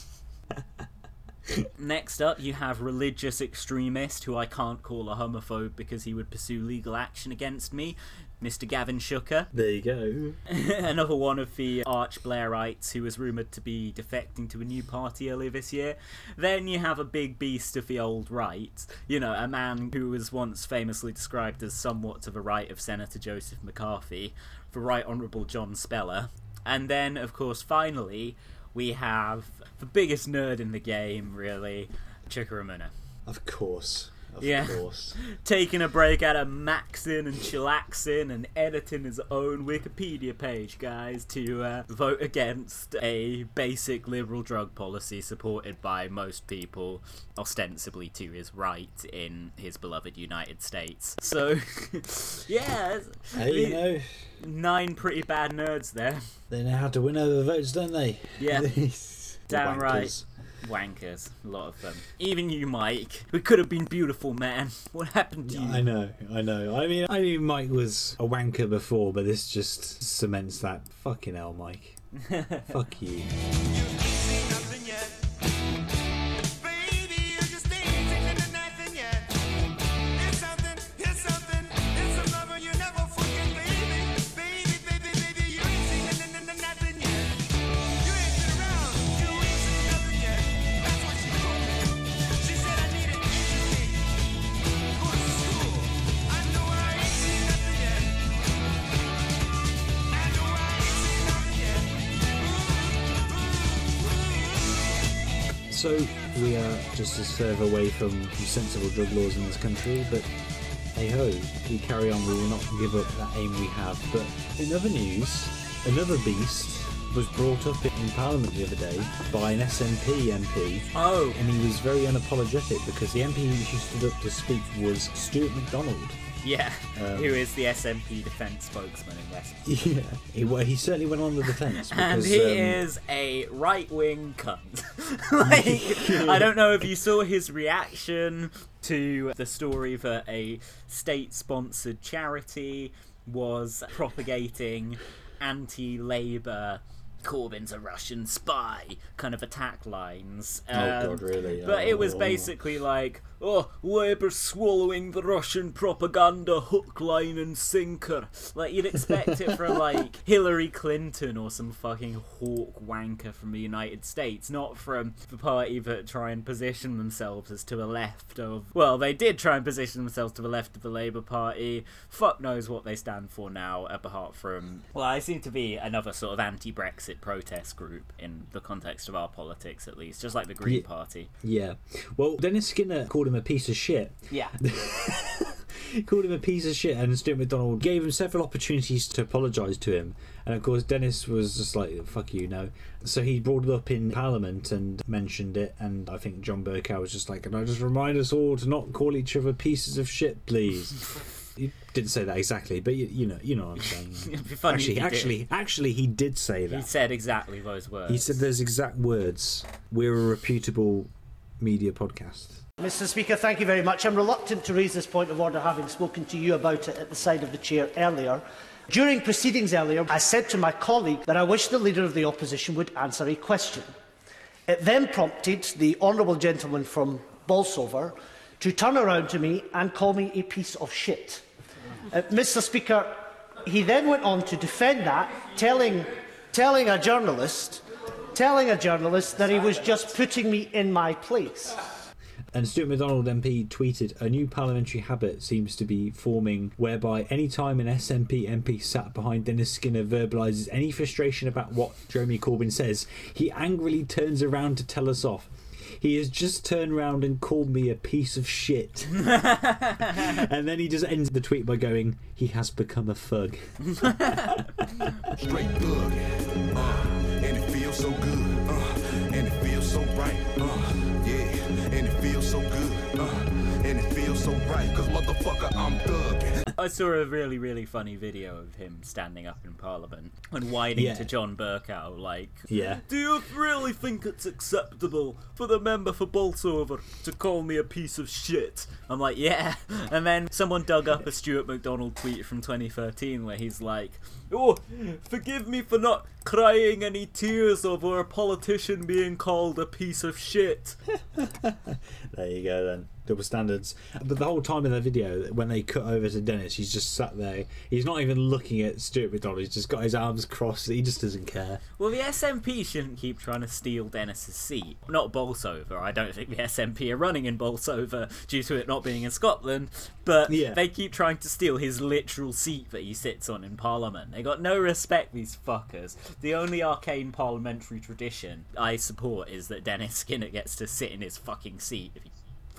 Next up, you have religious extremist, who I can't call a homophobe because he would pursue legal action against me, Mr. Gavin Shuker. There you go. Another one of the arch Blairites who was rumoured to be defecting to a new party earlier this year. Then you have a big beast of the old right, you know, a man who was once famously described as somewhat to the right of Senator Joseph McCarthy, the Right Honourable John Spellar. And then, of course, finally, we have the biggest nerd in the game, really, Chuka Umunna. Of course. Of yeah, course. taking a break out of maxing and chillaxing and editing his own Wikipedia page, guys, to uh, vote against a basic liberal drug policy supported by most people, ostensibly to his right in his beloved United States. So, yeah, Hey, you know, nine pretty bad nerds there. they know how to win over the votes, don't they? Yeah. Damn right. Wankers. A lot of them. Even you, Mike. We could have been beautiful, man. What happened to you? I know, I know. I mean, I knew Mike was a wanker before, but this just cements that. Fucking hell, Mike. Fuck you. Just as further away from sensible drug laws in this country, but hey ho, we carry on. We will not give up that aim we have. But in other news, another beast was brought up in Parliament the other day by an SNP MP. Oh. And he was very unapologetic because the MP who stood up to speak was Stewart McDonald. Yeah, Um, who is the SNP defence spokesman in West. Yeah, he, well, he certainly went on the defence. And because, he um, is a right wing cunt. like, I don't know if you saw his reaction to the story that a state sponsored charity was propagating anti Labour. Corbyn's a Russian spy kind of attack lines. Oh, God, really? But it was Oh. basically like, oh, Labour swallowing the Russian propaganda hook, line, and sinker. Like, you'd expect it from, like, Hillary Clinton or some fucking hawk wanker from the United States, not from the party that try and position themselves as to the left of. Well, they did try and position themselves to the left of the Labour Party. Fuck knows what they stand for now, apart from. Well, I seem to be another sort of anti Brexit protest group in the context of our politics, at least, just like the Green Ye- Party. Yeah. Well, Dennis Skinner called him a piece of shit. Yeah. Called him a piece of shit, and Stewart McDonald gave him several opportunities to apologise to him. And of course, Dennis was just like, fuck you, no. So he brought it up in Parliament and mentioned it. And I think John Bercow was just like, can I just remind us all to not call each other pieces of shit, please? he didn't say that exactly, but you, you know, you know what I'm saying. It'd be funny if actually, did. actually, actually, he did say that. He said exactly those words. He said those exact words. We're a reputable media podcast. Mr Speaker, thank you very much. I'm reluctant to raise this point of order having spoken to you about it at the side of the chair earlier. During proceedings earlier, I said to my colleague that I wish the Leader of the Opposition would answer a question. It then prompted the honourable gentleman from Bolsover to turn around to me and call me a piece of shit. Uh, Mr Speaker, he then went on to defend that, telling, telling a journalist, telling a journalist that he was just putting me in my place. And Stewart McDonald MP tweeted, A new parliamentary habit seems to be forming whereby any time an SNP MP sat behind Dennis Skinner verbalises any frustration about what Jeremy Corbyn says, he angrily turns around to tell us off. He has just turned around and called me a piece of shit. and then he just ends the tweet by going, He has become a thug. Straight thug. Uh, and it feels so good. Uh, and it feels so right. Uh, so good. Uh, and it feels so right. Cause motherfucker, I'm thug. I saw a really, really funny video of him standing up in Parliament and whining Yeah. to John Bercow, like, Yeah. Do you really think it's acceptable for the member for Bolsover to call me a piece of shit? I'm like, yeah. And then someone dug up a Stewart McDonald tweet from 2013 where he's like, Oh, forgive me for not crying any tears over a politician being called a piece of shit. There you go then. Double standards. But the whole time in the video, when they cut over to Dennis, he's just sat there. He's not even looking at Stewart McDonald. He's just got his arms crossed. He just doesn't care. Well, the SNP shouldn't keep trying to steal Dennis's seat. Not Bolsover. I don't think the SNP are running in Bolsover due to it not being in Scotland. But Yeah. they keep trying to steal his literal seat that he sits on in Parliament. They got no respect, these fuckers. The only arcane parliamentary tradition I support is that Dennis Skinner gets to sit in his fucking seat if he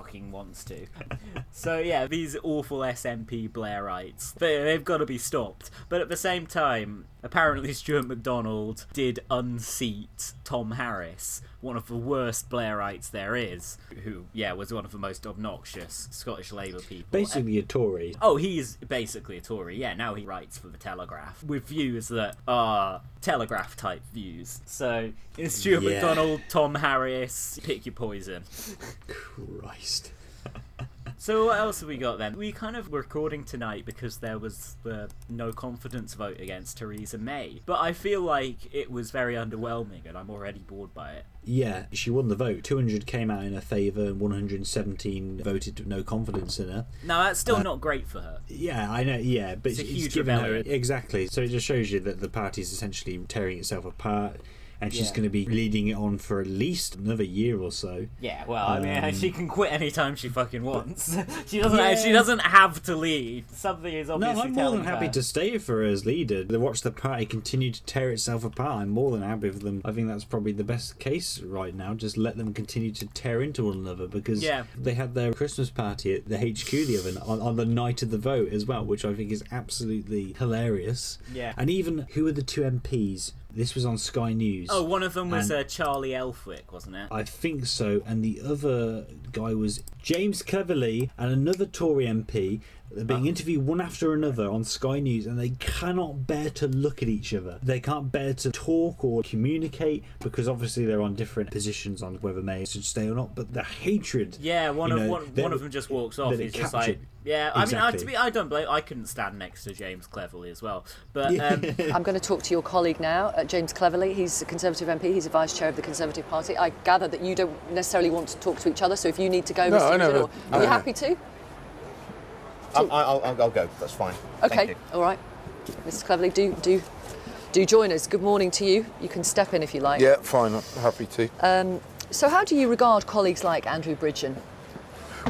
fucking wants to. so yeah, these awful SNP Blairites, they, they've got to be stopped. But at the same time, apparently Stewart McDonald did unseat Tom Harris, one of the worst Blairites there is, who yeah was one of the most obnoxious Scottish Labour people. Basically, a Tory. Oh, he's basically a Tory. Yeah, now he writes for the Telegraph with views that are Telegraph type views. So it's Stewart Yeah. McDonald, Tom Harris, pick your poison. Christ. So what else have we got then? We kind of were recording tonight because there was the no confidence vote against Theresa May, but I feel like it was very underwhelming, and I'm already bored by it. Yeah, she won the vote. 200 came out in her favour, and 117 voted no confidence in her. Now that's still Uh, not great for her. Yeah, I know. Yeah, but It's a it's given her exactly. So it just shows you that the party's essentially tearing itself apart. And she's Yeah. going to be leading it on for at least another year or so. Yeah, well, I mean, Um, she can quit anytime she fucking wants. she doesn't. Yeah. She doesn't have to lead. Something is obviously. No, I'm more than happy her. to stay for her as leader. To watch the party continue to tear itself apart. I'm more than happy for them. I think that's probably the best case right now. Just let them continue to tear into one another because Yeah. they had their Christmas party at the HQ the other on, on the night of the vote as well, which I think is absolutely hilarious. Yeah. And even who are the two MPs? This was on Sky News. Oh, one of them was uh, Charlie Elphicke, wasn't it? I think so. And the other guy was James Cleverly and another Tory MP. They're being interviewed one after another on Sky News, and they cannot bear to look at each other. They can't bear to talk or communicate because obviously they're on different positions on whether May should stay or not. But the hatred. Yeah, one of know, one, that- one of them just walks off. that He's just like, yeah. I mean, I, to be, I don't blame. I couldn't stand next to James Cleverly as well. But um, I'm going to talk to your colleague now, uh, James Cleverly. He's a Conservative MP. He's a vice chair of the Conservative Party. I gather that you don't necessarily want to talk to each other. So if you need to go, No, Mr. I never- Riddle, are you no. happy to? I'll, I'll, I'll, I'll go. That's fine. Thank Okay, you. all right. Mrs. Cleverly, do do do join us. Good morning to you. You can step in if you like. Yeah, fine. I'm happy to. Um, so how do you regard colleagues like Andrew Bridgen?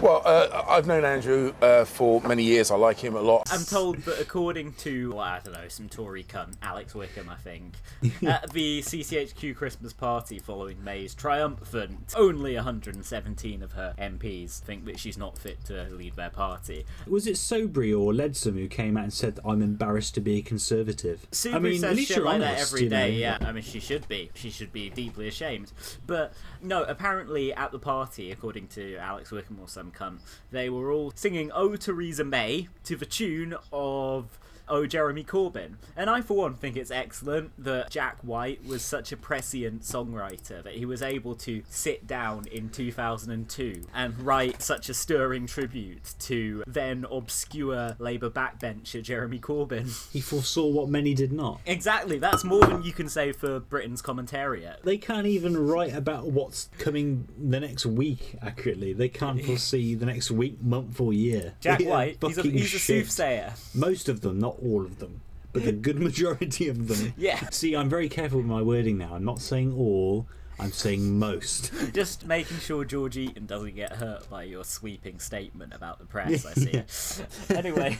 Well, uh, I've known Andrew uh, for many years. I like him a lot. I'm told that according to, well, I don't know, some Tory cunt, Alex Wickham, I think, at the CCHQ Christmas party following May's triumphant, only 117 of her MPs think that she's not fit to lead their party. Was it Soubry or Leadsom who came out and said, I'm embarrassed to be a Conservative? Soubry I mean, says at least shit you're like honest, that every you know. Yeah, I mean, she should be. She should be deeply ashamed. But no, apparently at the party, according to Alex Wickham or some cunt, they were all singing "Oh Theresa May" to the tune of. Oh, Jeremy Corbyn. And I, for one, think it's excellent that Jack White was such a prescient songwriter that he was able to sit down in 2002 and write such a stirring tribute to then obscure Labour backbencher Jeremy Corbyn. He foresaw what many did not. Exactly, that's more than you can say for Britain's commentariat. They can't even write about what's coming the next week accurately. They can't foresee the next week, month, or year. Jack White, he's a, he's a soothsayer. Most of them, not all of them, but the good majority of them. Yeah. See, I'm very careful with my wording now. I'm not saying all. I'm saying most. Just making sure George Eaton doesn't get hurt by your sweeping statement about the press, I see. anyway,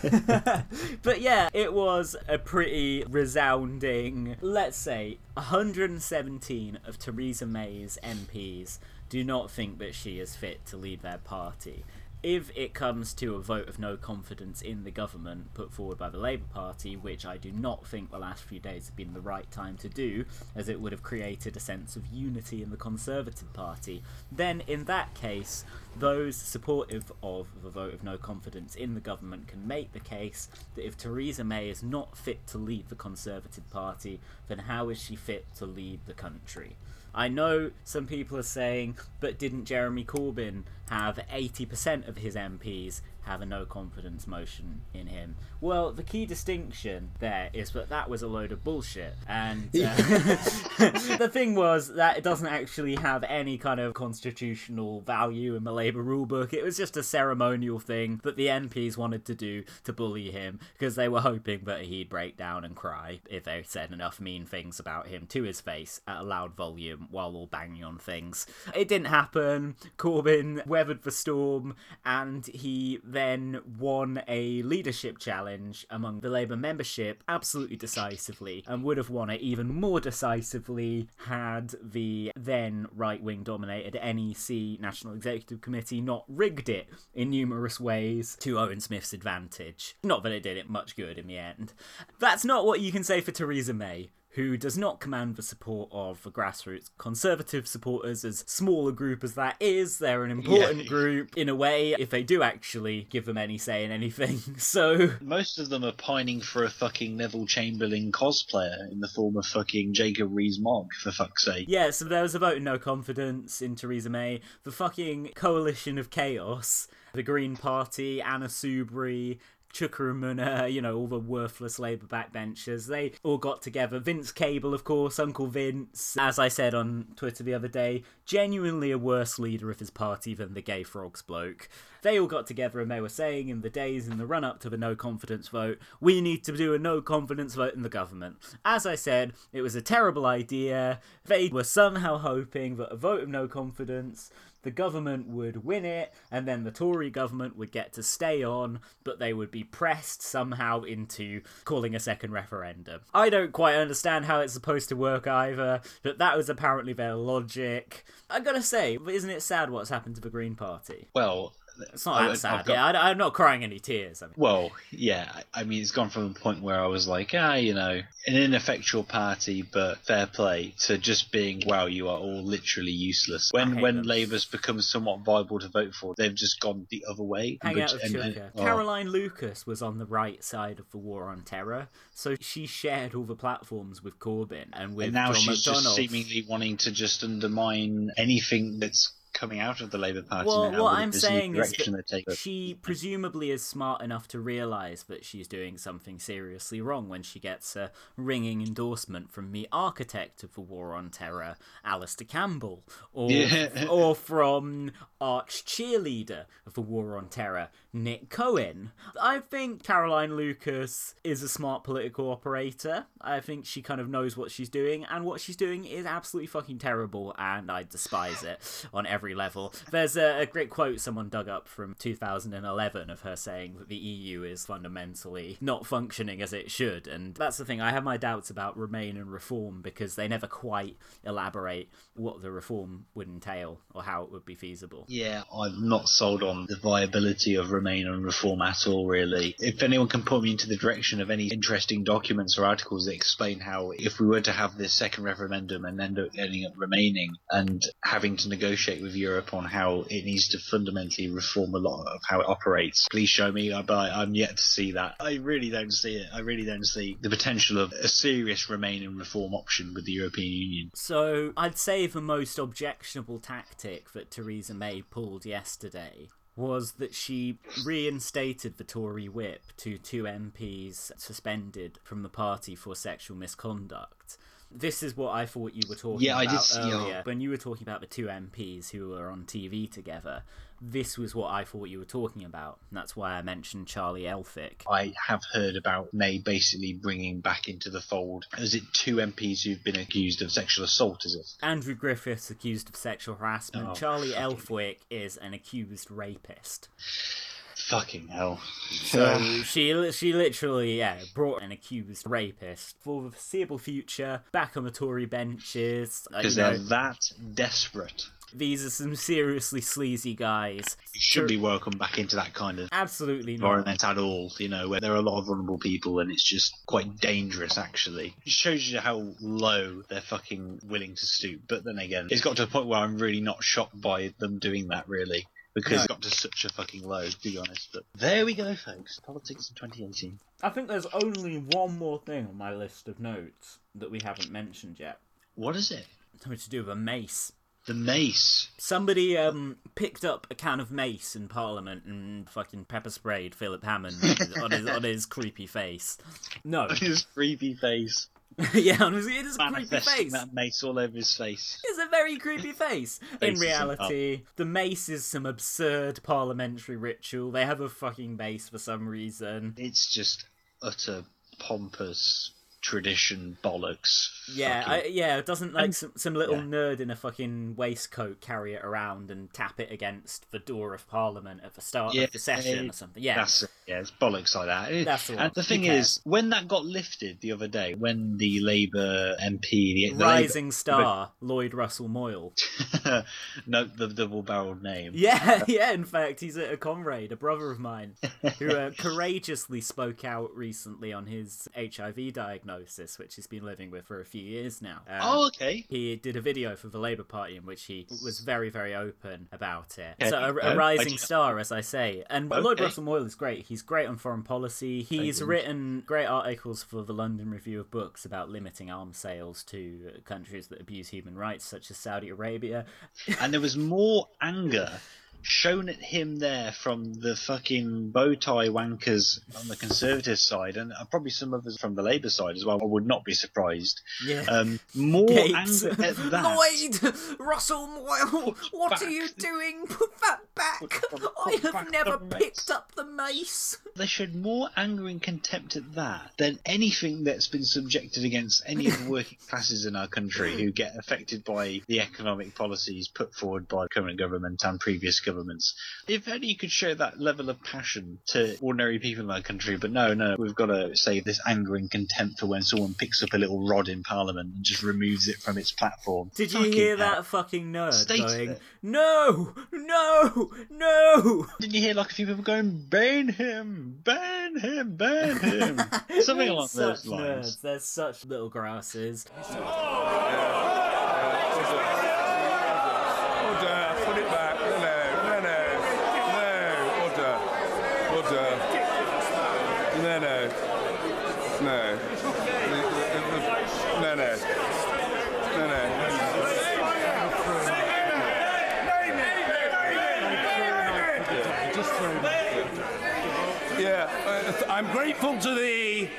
but yeah, it was a pretty resounding, let's say, 117 of Theresa May's MPs do not think that she is fit to lead their party. If it comes to a vote of no confidence in the government put forward by the Labour Party, which I do not think the last few days have been the right time to do, as it would have created a sense of unity in the Conservative Party, then in that case, those supportive of the vote of no confidence in the government can make the case that if Theresa May is not fit to lead the Conservative Party, then how is she fit to lead the country? I know some people are saying, but didn't Jeremy Corbyn have 80% of his MPs have a no confidence motion in him? Well, the key distinction there is that that was a load of bullshit. And uh, the thing was that it doesn't actually have any kind of constitutional value in the Labour rulebook. It was just a ceremonial thing that the MPs wanted to do to bully him because they were hoping that he'd break down and cry if they said enough mean things about him to his face at a loud volume while all banging on things. It didn't happen. Corbyn weathered the storm and he then won a leadership challenge among the Labour membership absolutely decisively and would have won it even more decisively had the then right wing dominated NEC National Executive Committee not rigged it in numerous ways to Owen Smith's advantage. Not that it did it much good in the end. That's not what you can say for Theresa May who does not command the support of the grassroots conservative supporters, as small a group as that is. They're an important Yeah. group in a way, if they do actually give them any say in anything. So, Most of them are pining for a fucking Neville Chamberlain cosplayer in the form of fucking Jacob Rees-Mogg, for fuck's sake. yeah, so there was a vote of no confidence in Theresa May. The fucking coalition of chaos, the Green Party, Anna Soubry, Uh, you know, all the worthless Labour backbenchers. They all got together. Vince Cable, of course, Uncle Vince, as I said on Twitter the other day, genuinely a worse leader of his party than the gay frogs bloke. They all got together and they were saying in the days in the run up to the no confidence vote, we need to do a no confidence vote in the government. As I said, it was a terrible idea. They were somehow hoping that a vote of no confidence the government would win it, and then the Tory government would get to stay on, but they would be pressed somehow into calling a second referendum. I don't quite understand how it's supposed to work either, but that was apparently their logic. I gotta say, isn't it sad what's happened to the Green Party? Well, It's not that I- sad. Got- Yeah, I, I'm not crying any tears. I mean, Well, yeah. I mean, it's gone from a point where I was like, ah, you know, an ineffectual party, but fair play, to just being, wow, you are all literally useless. When when them. Labour's become somewhat viable to vote for, they've just gone the other way. hang out and- and- oh. Caroline Lucas was on the right side of the war on terror, so she shared all the platforms with Corbyn and with and now John she's just seemingly wanting to just undermine anything that's coming out of the Labour Party Well, now. what I'm saying is that she presumably is smart enough to realise that she's doing something seriously wrong when she gets a ringing endorsement from the architect of the war on terror, Alastair Campbell, or Yeah. or from arch cheerleader of the war on terror, Nick Cohen. I think Caroline Lucas is a smart political operator. I think she kind of knows what she's doing, and what she's doing is absolutely fucking terrible, and I despise it on every level. There's a, a great quote someone dug up from 2011 of her saying that the EU is fundamentally not functioning as it should, and that's the thing. I have my doubts about Remain and Reform because they never quite elaborate what the reform would entail or how it would be feasible. Yeah, I'm not sold on the viability of Remain and Reform at all, really. If anyone can point me into the direction of any interesting documents or articles that explain how, if we were to have this second referendum and end up ending up remaining and having to negotiate with Europe on how it needs to fundamentally reform a lot of how it operates, please show me. Uh, I- But I'm yet to see that. I really don't see it. I really don't see the potential of a serious Remain and Reform option with the European Union. So I'd say the most objectionable tactic that Theresa May pulled yesterday was that she reinstated the Tory whip to two MPs suspended from the party for sexual misconduct. This is what I thought you were talking Yeah, I about did see- yeah. earlier. When you were talking about the two MPs who were on TV together, this was what I thought you were talking about. That's why I mentioned Charlie Elphicke. I have heard about May basically bringing back into the fold. Is it two MPs who've been accused of sexual assault? Is it? Andrew Griffiths accused of sexual harassment. Oh, Charlie Elphicke is an accused rapist. Fucking hell. So she she literally yeah brought an accused rapist for the foreseeable future back on the Tory benches. Uh, Because they're that desperate. These are some seriously sleazy guys. You should be welcome back into that kind of Absolutely not. environment at all, you know, where there are a lot of vulnerable people and it's just quite dangerous actually. It shows you how low they're fucking willing to stoop. But then again, it's got to a point where I'm really not shocked by them doing that really. Because No. it got to such a fucking low, to be honest. But there we go, folks. Politics in 2018. I think there's only one more thing on my list of notes that we haven't mentioned yet. What is it? Something to do with a mace. The mace. Somebody um picked up a can of mace in Parliament and fucking pepper sprayed Philip Hammond on his on his creepy face. No, his creepy face. yeah, on his, it is a creepy face. that mace all over his face. It's a very creepy face. In reality, the mace is some absurd parliamentary ritual. They have a fucking mace for some reason. It's just utter pompous tradition bollocks. Yeah, I, yeah. Doesn't like And- some, some little yeah. nerd in a fucking waistcoat carry it around and tap it against the door of Parliament at the start of the session or something? Yeah, That's it. Yeah, it's bollocks like that. It- That's the. And the thing is, when that got lifted the other day, when the Labour MP, the, the rising Labour- star Lloyd Russell Moyle. no, the double-barreled name. Yeah, yeah. In fact, he's a, a comrade, a brother of mine, who uh, courageously spoke out recently on his HIV diagnosis, which he's been living with for a few years now. Um, Oh, okay. He did a video for the Labour Party in which he was very, very open about it. Okay. So a, Oh, rising didn't- star, as I say. And Lloyd Russell Moyle is great. He's great on foreign policy. He's written great articles for the London Review of Books about limiting arms sales to countries that abuse human rights, such as Saudi Arabia. and there was more anger shown at him there from the fucking bow tie wankers on the Conservative side, and uh, probably some others from the Labour side as well, I would not be surprised. Yeah. Um, more Gates. anger at that. Lloyd, Russell Moyle, what are you doing? Put that back. I have never picked up the mace. They showed more anger and contempt at that than anything that's been subjected against any of the working classes in our country who get affected by the economic policies put forward by the current government and previous governments. If only you could show that level of passion to ordinary people in our country, but no, no, we've got to save this anger and contempt for when someone picks up a little rod in Parliament and just removes it from its platform. Did you hear hell. that fucking nerd State going, it. no, no, no? Didn't you hear like a few people going, ban him, ban him, ban him? Something along Such those lines. Nerds. They're such little grasses. Order, put it back. No, no, no, no. No, order. Order. No, no. No. No, no. No, no. Yeah, uh, I'm to thee.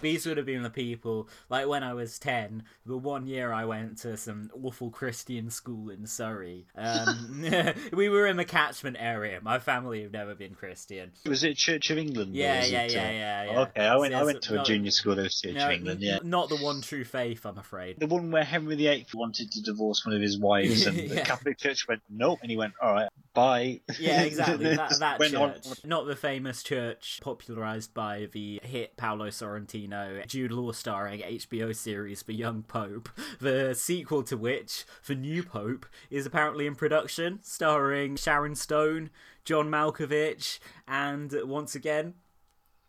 These would have been the people, like when I was 10, the one year I went to some awful Christian school in Surrey. Um, we were in the catchment area. My family have never been Christian. Was it Church of England? Yeah, yeah, it, yeah, uh, yeah, yeah. Okay, I went. Yeah, I went to a junior school that was Church No, of England. Yeah, Not the one true faith, I'm afraid. the one where Henry VIII wanted to divorce one of his wives, and the Catholic Church went nope, and he went all right, bye. Yeah, exactly. That, that Went on- church. Not the famous church popularized by the hit Paolo Sorrentino, Jude Law starring HBO series The Young Pope, the sequel to which, The New Pope, is apparently in production, starring Sharon Stone, John Malkovich, and once again,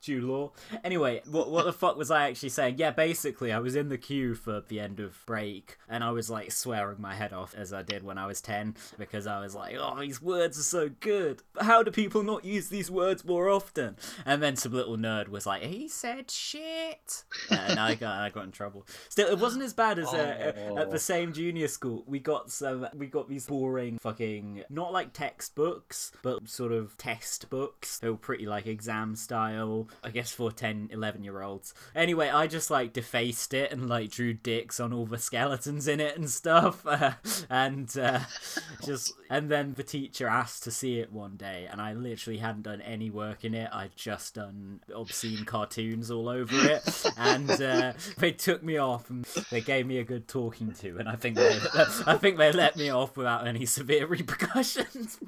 Law. Anyway, what what the fuck was I actually saying? Yeah, basically, I was in the queue for the end of break, and I was like swearing my head off as I did when I was ten because I was like, "Oh, these words are so good. How do people not use these words more often?" And then some little nerd was like, "He said shit," and I got I got in trouble. Still, it wasn't as bad as uh, Oh. at the same junior school. We got some. We got these boring fucking not like textbooks, but sort of test books. They were pretty like exam style. I guess for 10, 11 year olds. Anyway, I just like defaced it and like drew dicks on all the skeletons in it and stuff. Uh, and uh, just and then the teacher asked to see it one day, and I literally hadn't done any work in it. I'd just done obscene cartoons all over it, and uh, they took me off and they gave me a good talking to, and I think they, I think they let me off without any severe repercussions.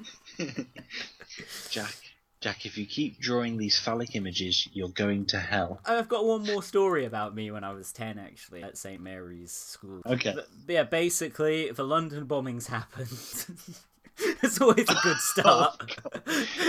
Jack, Jack, if you keep drawing these phallic images, you're going to hell. I've got one more story about me when I was 10, actually, at St. Mary's School. Okay. But, yeah, basically, the London bombings happened. it's always a good start.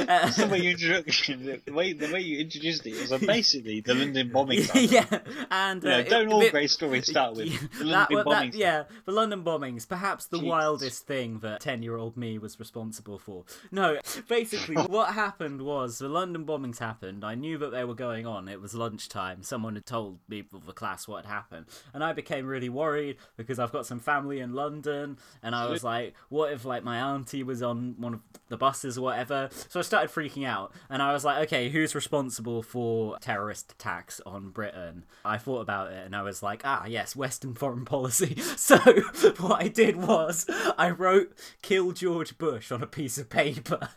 That's the way you introduction, the way the way you introduced it was basically the London bombings. happened. yeah, and uh, don't it- all it- great stories start with the London that- bombings. yeah, the London bombings, perhaps the Jesus. wildest thing that 10 year old me was responsible for. No, basically, what happened was the London bombings happened. I knew that they were going on. It was lunchtime. Someone had told people of the class what had happened. And I became really worried because I've got some family in London. And I was like, what if, like, my auntie was on one of the buses or whatever? So I started freaking out. And I was like, okay, who's responsible for terrorist attacks on Britain? I thought about it and I was like, ah, yes, Western foreign policy. So what I did was I wrote "Kill George Bush" on a piece of paper.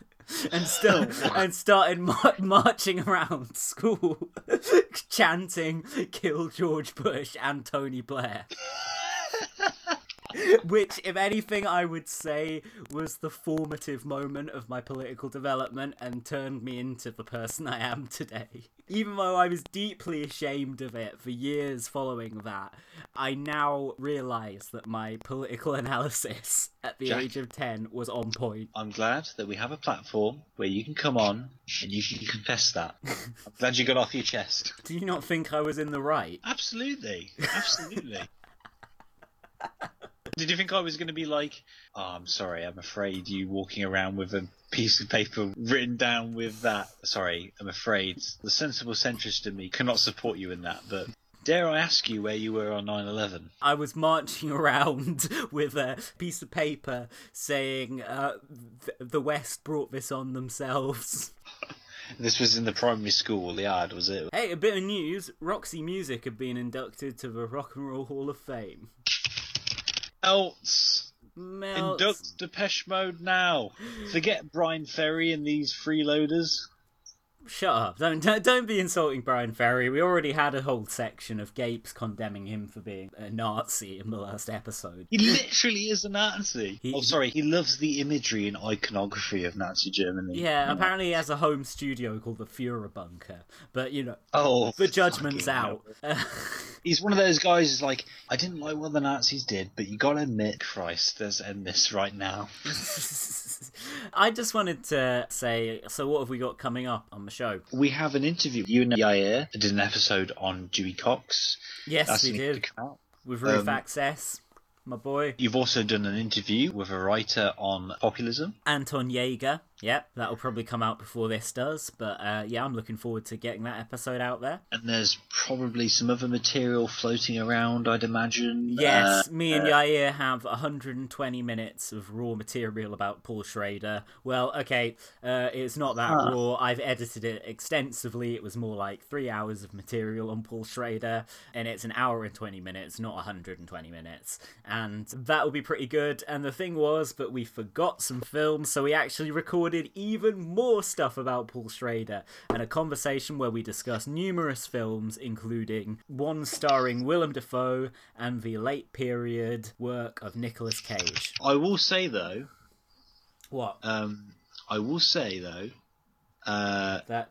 And, st- and started mar- marching around school, chanting "Kill George Bush" and Tony Blair. Which, if anything, I would say was the formative moment of my political development and turned me into the person I am today. Even though I was deeply ashamed of it for years following that, I now realise that my political analysis at the Jack. age of 10 was on point. I'm glad that we have a platform where you can come on and you can confess that. I'm glad you got off your chest. Do you not think I was in the right? Absolutely, absolutely. Did you think I was going to be like, oh, I'm sorry, I'm afraid you walking around with a piece of paper written down with that? Sorry, I'm afraid the sensible centrist in me cannot support you in that, but Dare I ask you where you were on 9/11? I was marching around with a piece of paper saying uh, th- the West brought this on themselves. This was in the primary school yard, was it? Hey, a bit of news Roxy Music have been inducted to the Rock and Roll Hall of Fame. Else. Melts. Induct Depeche Mode now. Forget Bryan Ferry and these freeloaders. Shut up. Don't, don't don't be insulting Bryan Ferry. We already had a whole section of Gapes condemning him for being a Nazi in the last episode. He literally is a Nazi. He- oh, sorry. He loves the imagery and iconography of Nazi Germany. Yeah, apparently he has a home studio called the Führer Bunker. But, you know, Oh, the judgment's out. He's one of those guys who's like, I didn't like what the Nazis did, but you gotta admit, Christ, let's end this right now. I just wanted to say, so what have we got coming up on the show? We have an interview. You and Yair did an episode on Dewey Cox. Yes, That's we did. With Roof Um, Access, my boy. You've also done an interview with a writer on populism. Anton Jaeger. Yep, that'll probably come out before this does. But uh, yeah, I'm looking forward to getting that episode out there. And there's probably some other material floating around, I'd imagine. Yes, Uh, me and uh, Yair have 120 minutes of raw material about Paul Schrader. Well, okay, uh, it's not that Huh. raw. I've edited it extensively. It was more like three hours of material on Paul Schrader, and it's an hour and 20 minutes, not 120 minutes. And that will be pretty good. And the thing was, but we forgot some films, so we actually recorded even more stuff about Paul Schrader and a conversation where we discuss numerous films, including one starring Willem Dafoe and the late period work of Nicolas Cage. I will say though. What? Um, I will say though. Uh, that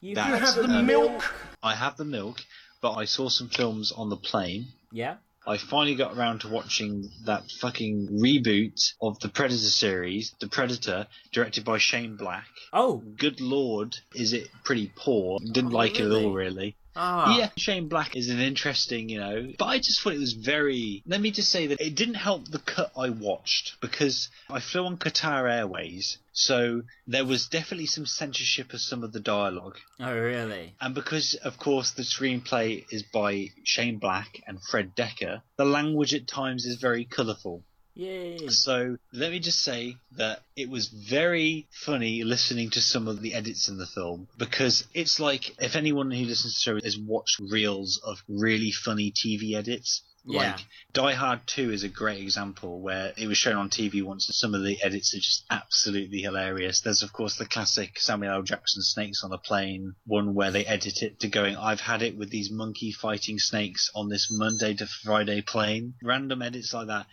you that, have the uh, milk. I have the milk, but I saw some films on the plane. Yeah. I finally got around to watching that fucking reboot of the Predator series, The Predator, directed by Shane Black. Oh, good lord, is it pretty poor? Didn't Oh, like it at all, really. Ah. Yeah, Shane Black is an interesting, you know, but I just thought it was very. Let me just say that it didn't help the cut I watched because I flew on Qatar Airways, so there was definitely some censorship of some of the dialogue. Oh, really? And because, of course, the screenplay is by Shane Black and Fred Dekker, the language at times is very colourful. Yay. So let me just say that it was very funny listening to some of the edits in the film because it's like if anyone who listens to the show has watched reels of really funny TV edits. Yeah. Like Die Hard 2 is a great example where it was shown on TV once and some of the edits are just absolutely hilarious. There's of course the classic Samuel L. Jackson snakes on a plane, one where they edit it to going, I've had it with these monkey fighting snakes on this Monday to Friday plane. Random edits like that.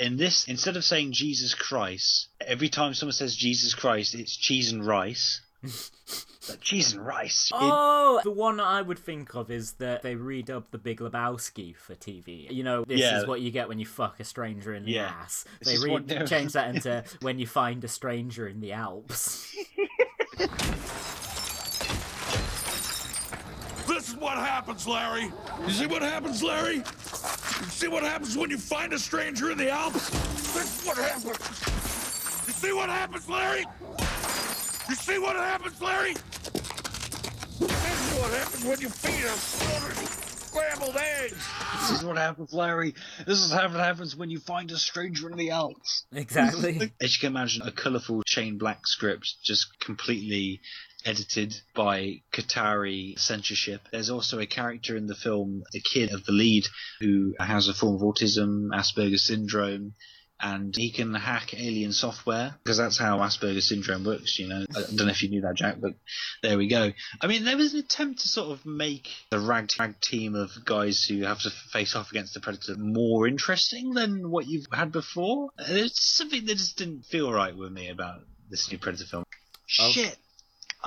In this, instead of saying Jesus Christ, every time someone says Jesus Christ, it's cheese and rice. Like, cheese and rice. It- Oh, the one I would think of is that they redubbed the Big Lebowski for TV. You know, this Yeah. is what you get when you fuck a stranger in the Yeah. ass. They is re- what they're- that into when you find a stranger in the Alps. This is what happens, Larry. You see what happens, Larry? You see what happens when you find a stranger in the Alps? This is what happens. You see what happens, Larry? You see what happens, Larry? This is what happens when you feed a scrambled eggs. This is what happens, Larry. This is what happens when you find a stranger in the Alps. Exactly. As you can imagine, a colourful Shane Black script just completely edited by Qatari censorship. There's also a character in the film, the kid of the lead, who has a form of autism, Asperger's syndrome. And he can hack alien software because that's how Asperger's syndrome works. You know, I don't know if you knew that, Jack, but there we go. I mean, there was an attempt to sort of make the ragtag team of guys who have to face off against the Predator more interesting than what you've had before. It's something that just didn't feel right with me about this new Predator film. Oh. Shit.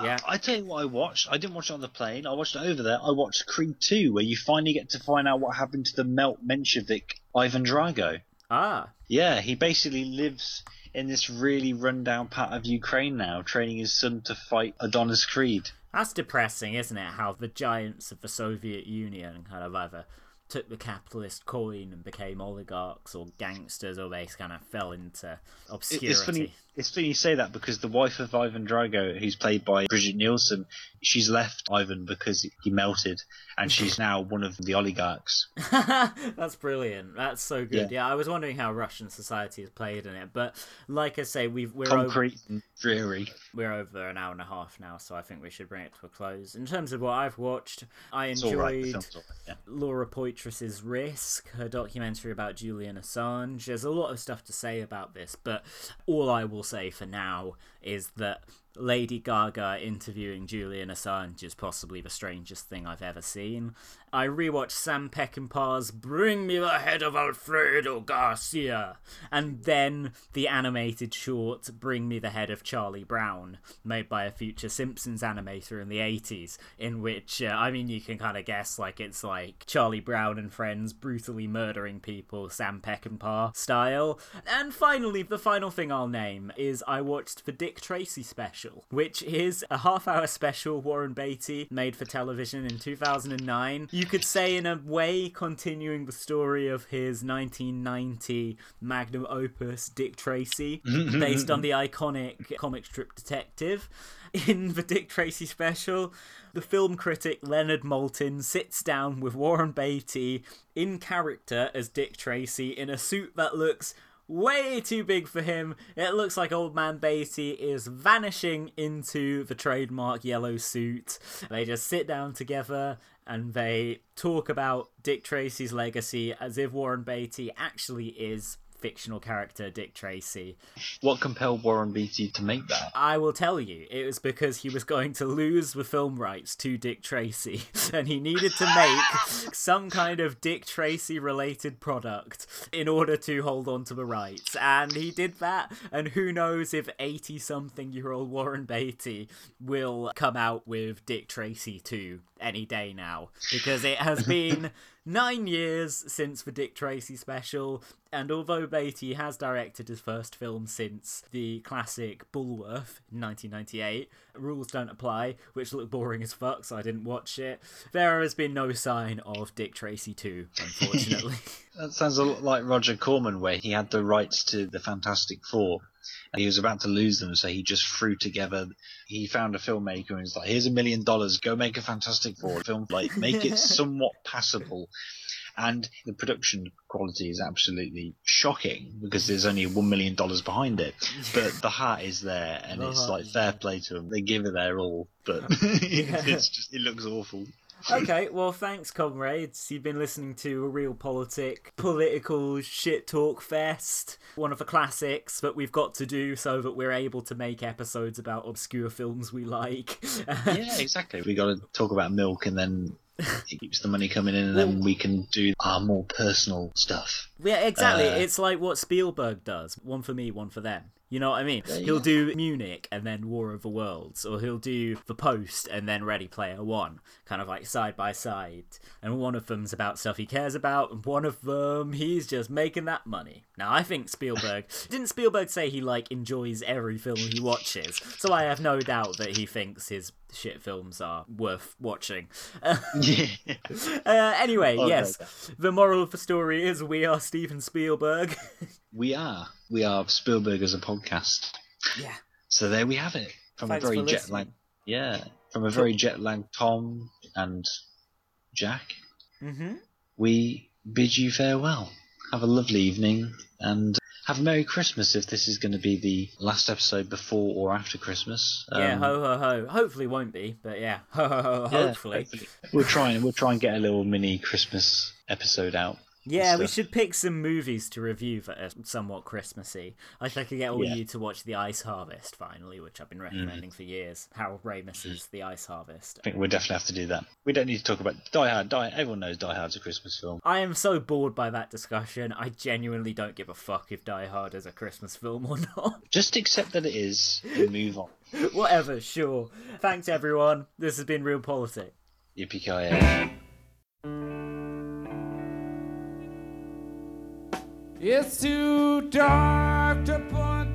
Yeah. I, I tell you what I watched. I didn't watch it on the plane. I watched it over there. I watched Creed 2, where you finally get to find out what happened to the Melt Menshevik Ivan Drago. Ah. Yeah, he basically lives in this really rundown part of Ukraine now, training his son to fight Adonis Creed. That's depressing, isn't it? How the giants of the Soviet Union kind of either took the capitalist coin and became oligarchs or gangsters, or they kind of fell into It- obscurity. It's funny. It's funny you say that because the wife of Ivan Drago, who's played by Brigitte Nielsen, she's left Ivan because he melted, and she's now one of the oligarchs. That's brilliant. That's so good. Yeah. Yeah. I was wondering how Russian society has played in it, but like I say, we've we're Concrete over, and dreary. we're over an hour and a half now, so I think we should bring it to a close. In terms of what I've watched, I It's enjoyed right, the film's all right, yeah. Laura Poitras's Risk, her documentary about Julian Assange. There's a lot of stuff to say about this, but all I will say for now is that Lady Gaga interviewing Julian Assange is possibly the strangest thing I've ever seen. I rewatched Sam Peckinpah's Bring Me the Head of Alfredo Garcia, and then the animated short Bring Me the Head of Charlie Brown, made by a future Simpsons animator in the 80s, in which, uh, I mean, you can kind of guess, like, it's like Charlie Brown and friends brutally murdering people, Sam Peckinpah style. And finally, the final thing I'll name is I watched the Dick Tracy special, which is a half hour special Warren Beatty made for television in 2009. You could say, in a way, continuing the story of his 1990 magnum opus, Dick Tracy, based on the iconic comic strip detective. In the Dick Tracy special, the film critic Leonard Maltin sits down with Warren Beatty in character as Dick Tracy in a suit that looks way too big for him. It looks like old man Beatty is vanishing into the trademark yellow suit. They just sit down together and they talk about Dick Tracy's legacy as if Warren Beatty actually is fictional character Dick Tracy. What compelled Warren Beatty to make that? I will tell you, it was because he was going to lose the film rights to Dick Tracy, and he needed to make some kind of Dick Tracy related product in order to hold on to the rights. And he did that, and who knows if 80 something year old Warren Beatty will come out with Dick Tracy 2 any day now, because it has been. Nine years since the Dick Tracy special, and although Beatty has directed his first film since the classic Bulworth in 1998, rules don't apply, which looked boring as fuck, so I didn't watch it. There has been no sign of Dick Tracy 2, unfortunately. That sounds a lot like Roger Corman, where he had the rights to the Fantastic Four. And he was about to lose them, so he just threw together. He found a filmmaker and was like, "Here's a million dollars. Go make a Fantastic Four film. Like, make it somewhat passable." And the production quality is absolutely shocking because there's only one million dollars behind it, but the heart is there, and it's like fair play to them. They give it their all, but it's just it looks awful. Okay, well, thanks, comrades. You've been listening to a real politic, political shit talk fest. One of the classics that we've got to do so that we're able to make episodes about obscure films we like. yeah, exactly. We got to talk about milk, and then it keeps the money coming in, and then we can do our more personal stuff. Yeah, exactly. Uh, it's like what Spielberg does. One for me, one for them. You know what I mean? Yeah, He'll yeah. do Munich and then War of the Worlds, or he'll do The Post and then Ready Player One, kind of like side by side. And one of them's about stuff he cares about, and one of them he's just making that money. Now, I think Spielberg didn't Spielberg say he like enjoys every film he watches, so I have no doubt that he thinks his shit films are worth watching. Uh, anyway, Okay. yes, the moral of the story is we are Steven Spielberg. We are. We are Spielberg as a podcast. Yeah. So there we have it. From Thanks a very jet lagged Yeah. From a very jet lagged Tom and Jack. Mm-hmm. We bid you farewell. Have a lovely evening and have a Merry Christmas if this is going to be the last episode before or after Christmas. yeah, Um, ho ho ho. Hopefully won't be, but yeah, ho ho ho. yeah, Hopefully. We'll try and we'll try and get a little mini Christmas episode out. Yeah, we should pick some movies to review that are somewhat Christmassy. I think I could get all Yeah. you to watch The Ice Harvest finally, which I've been mm. recommending for years. Harold Ramis's mm. The Ice Harvest. I think we'll definitely have to do that. We don't need to talk about Die Hard. Die, everyone knows Die Hard's a Christmas film. I am so bored by that discussion. I genuinely don't give a fuck if Die Hard is a Christmas film or not. Just accept that it is and move on. Whatever, sure. Thanks everyone. This has been Real Politics. Yippee ki It's too dark to put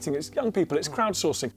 Exciting, it's young people, it's crowdsourcing.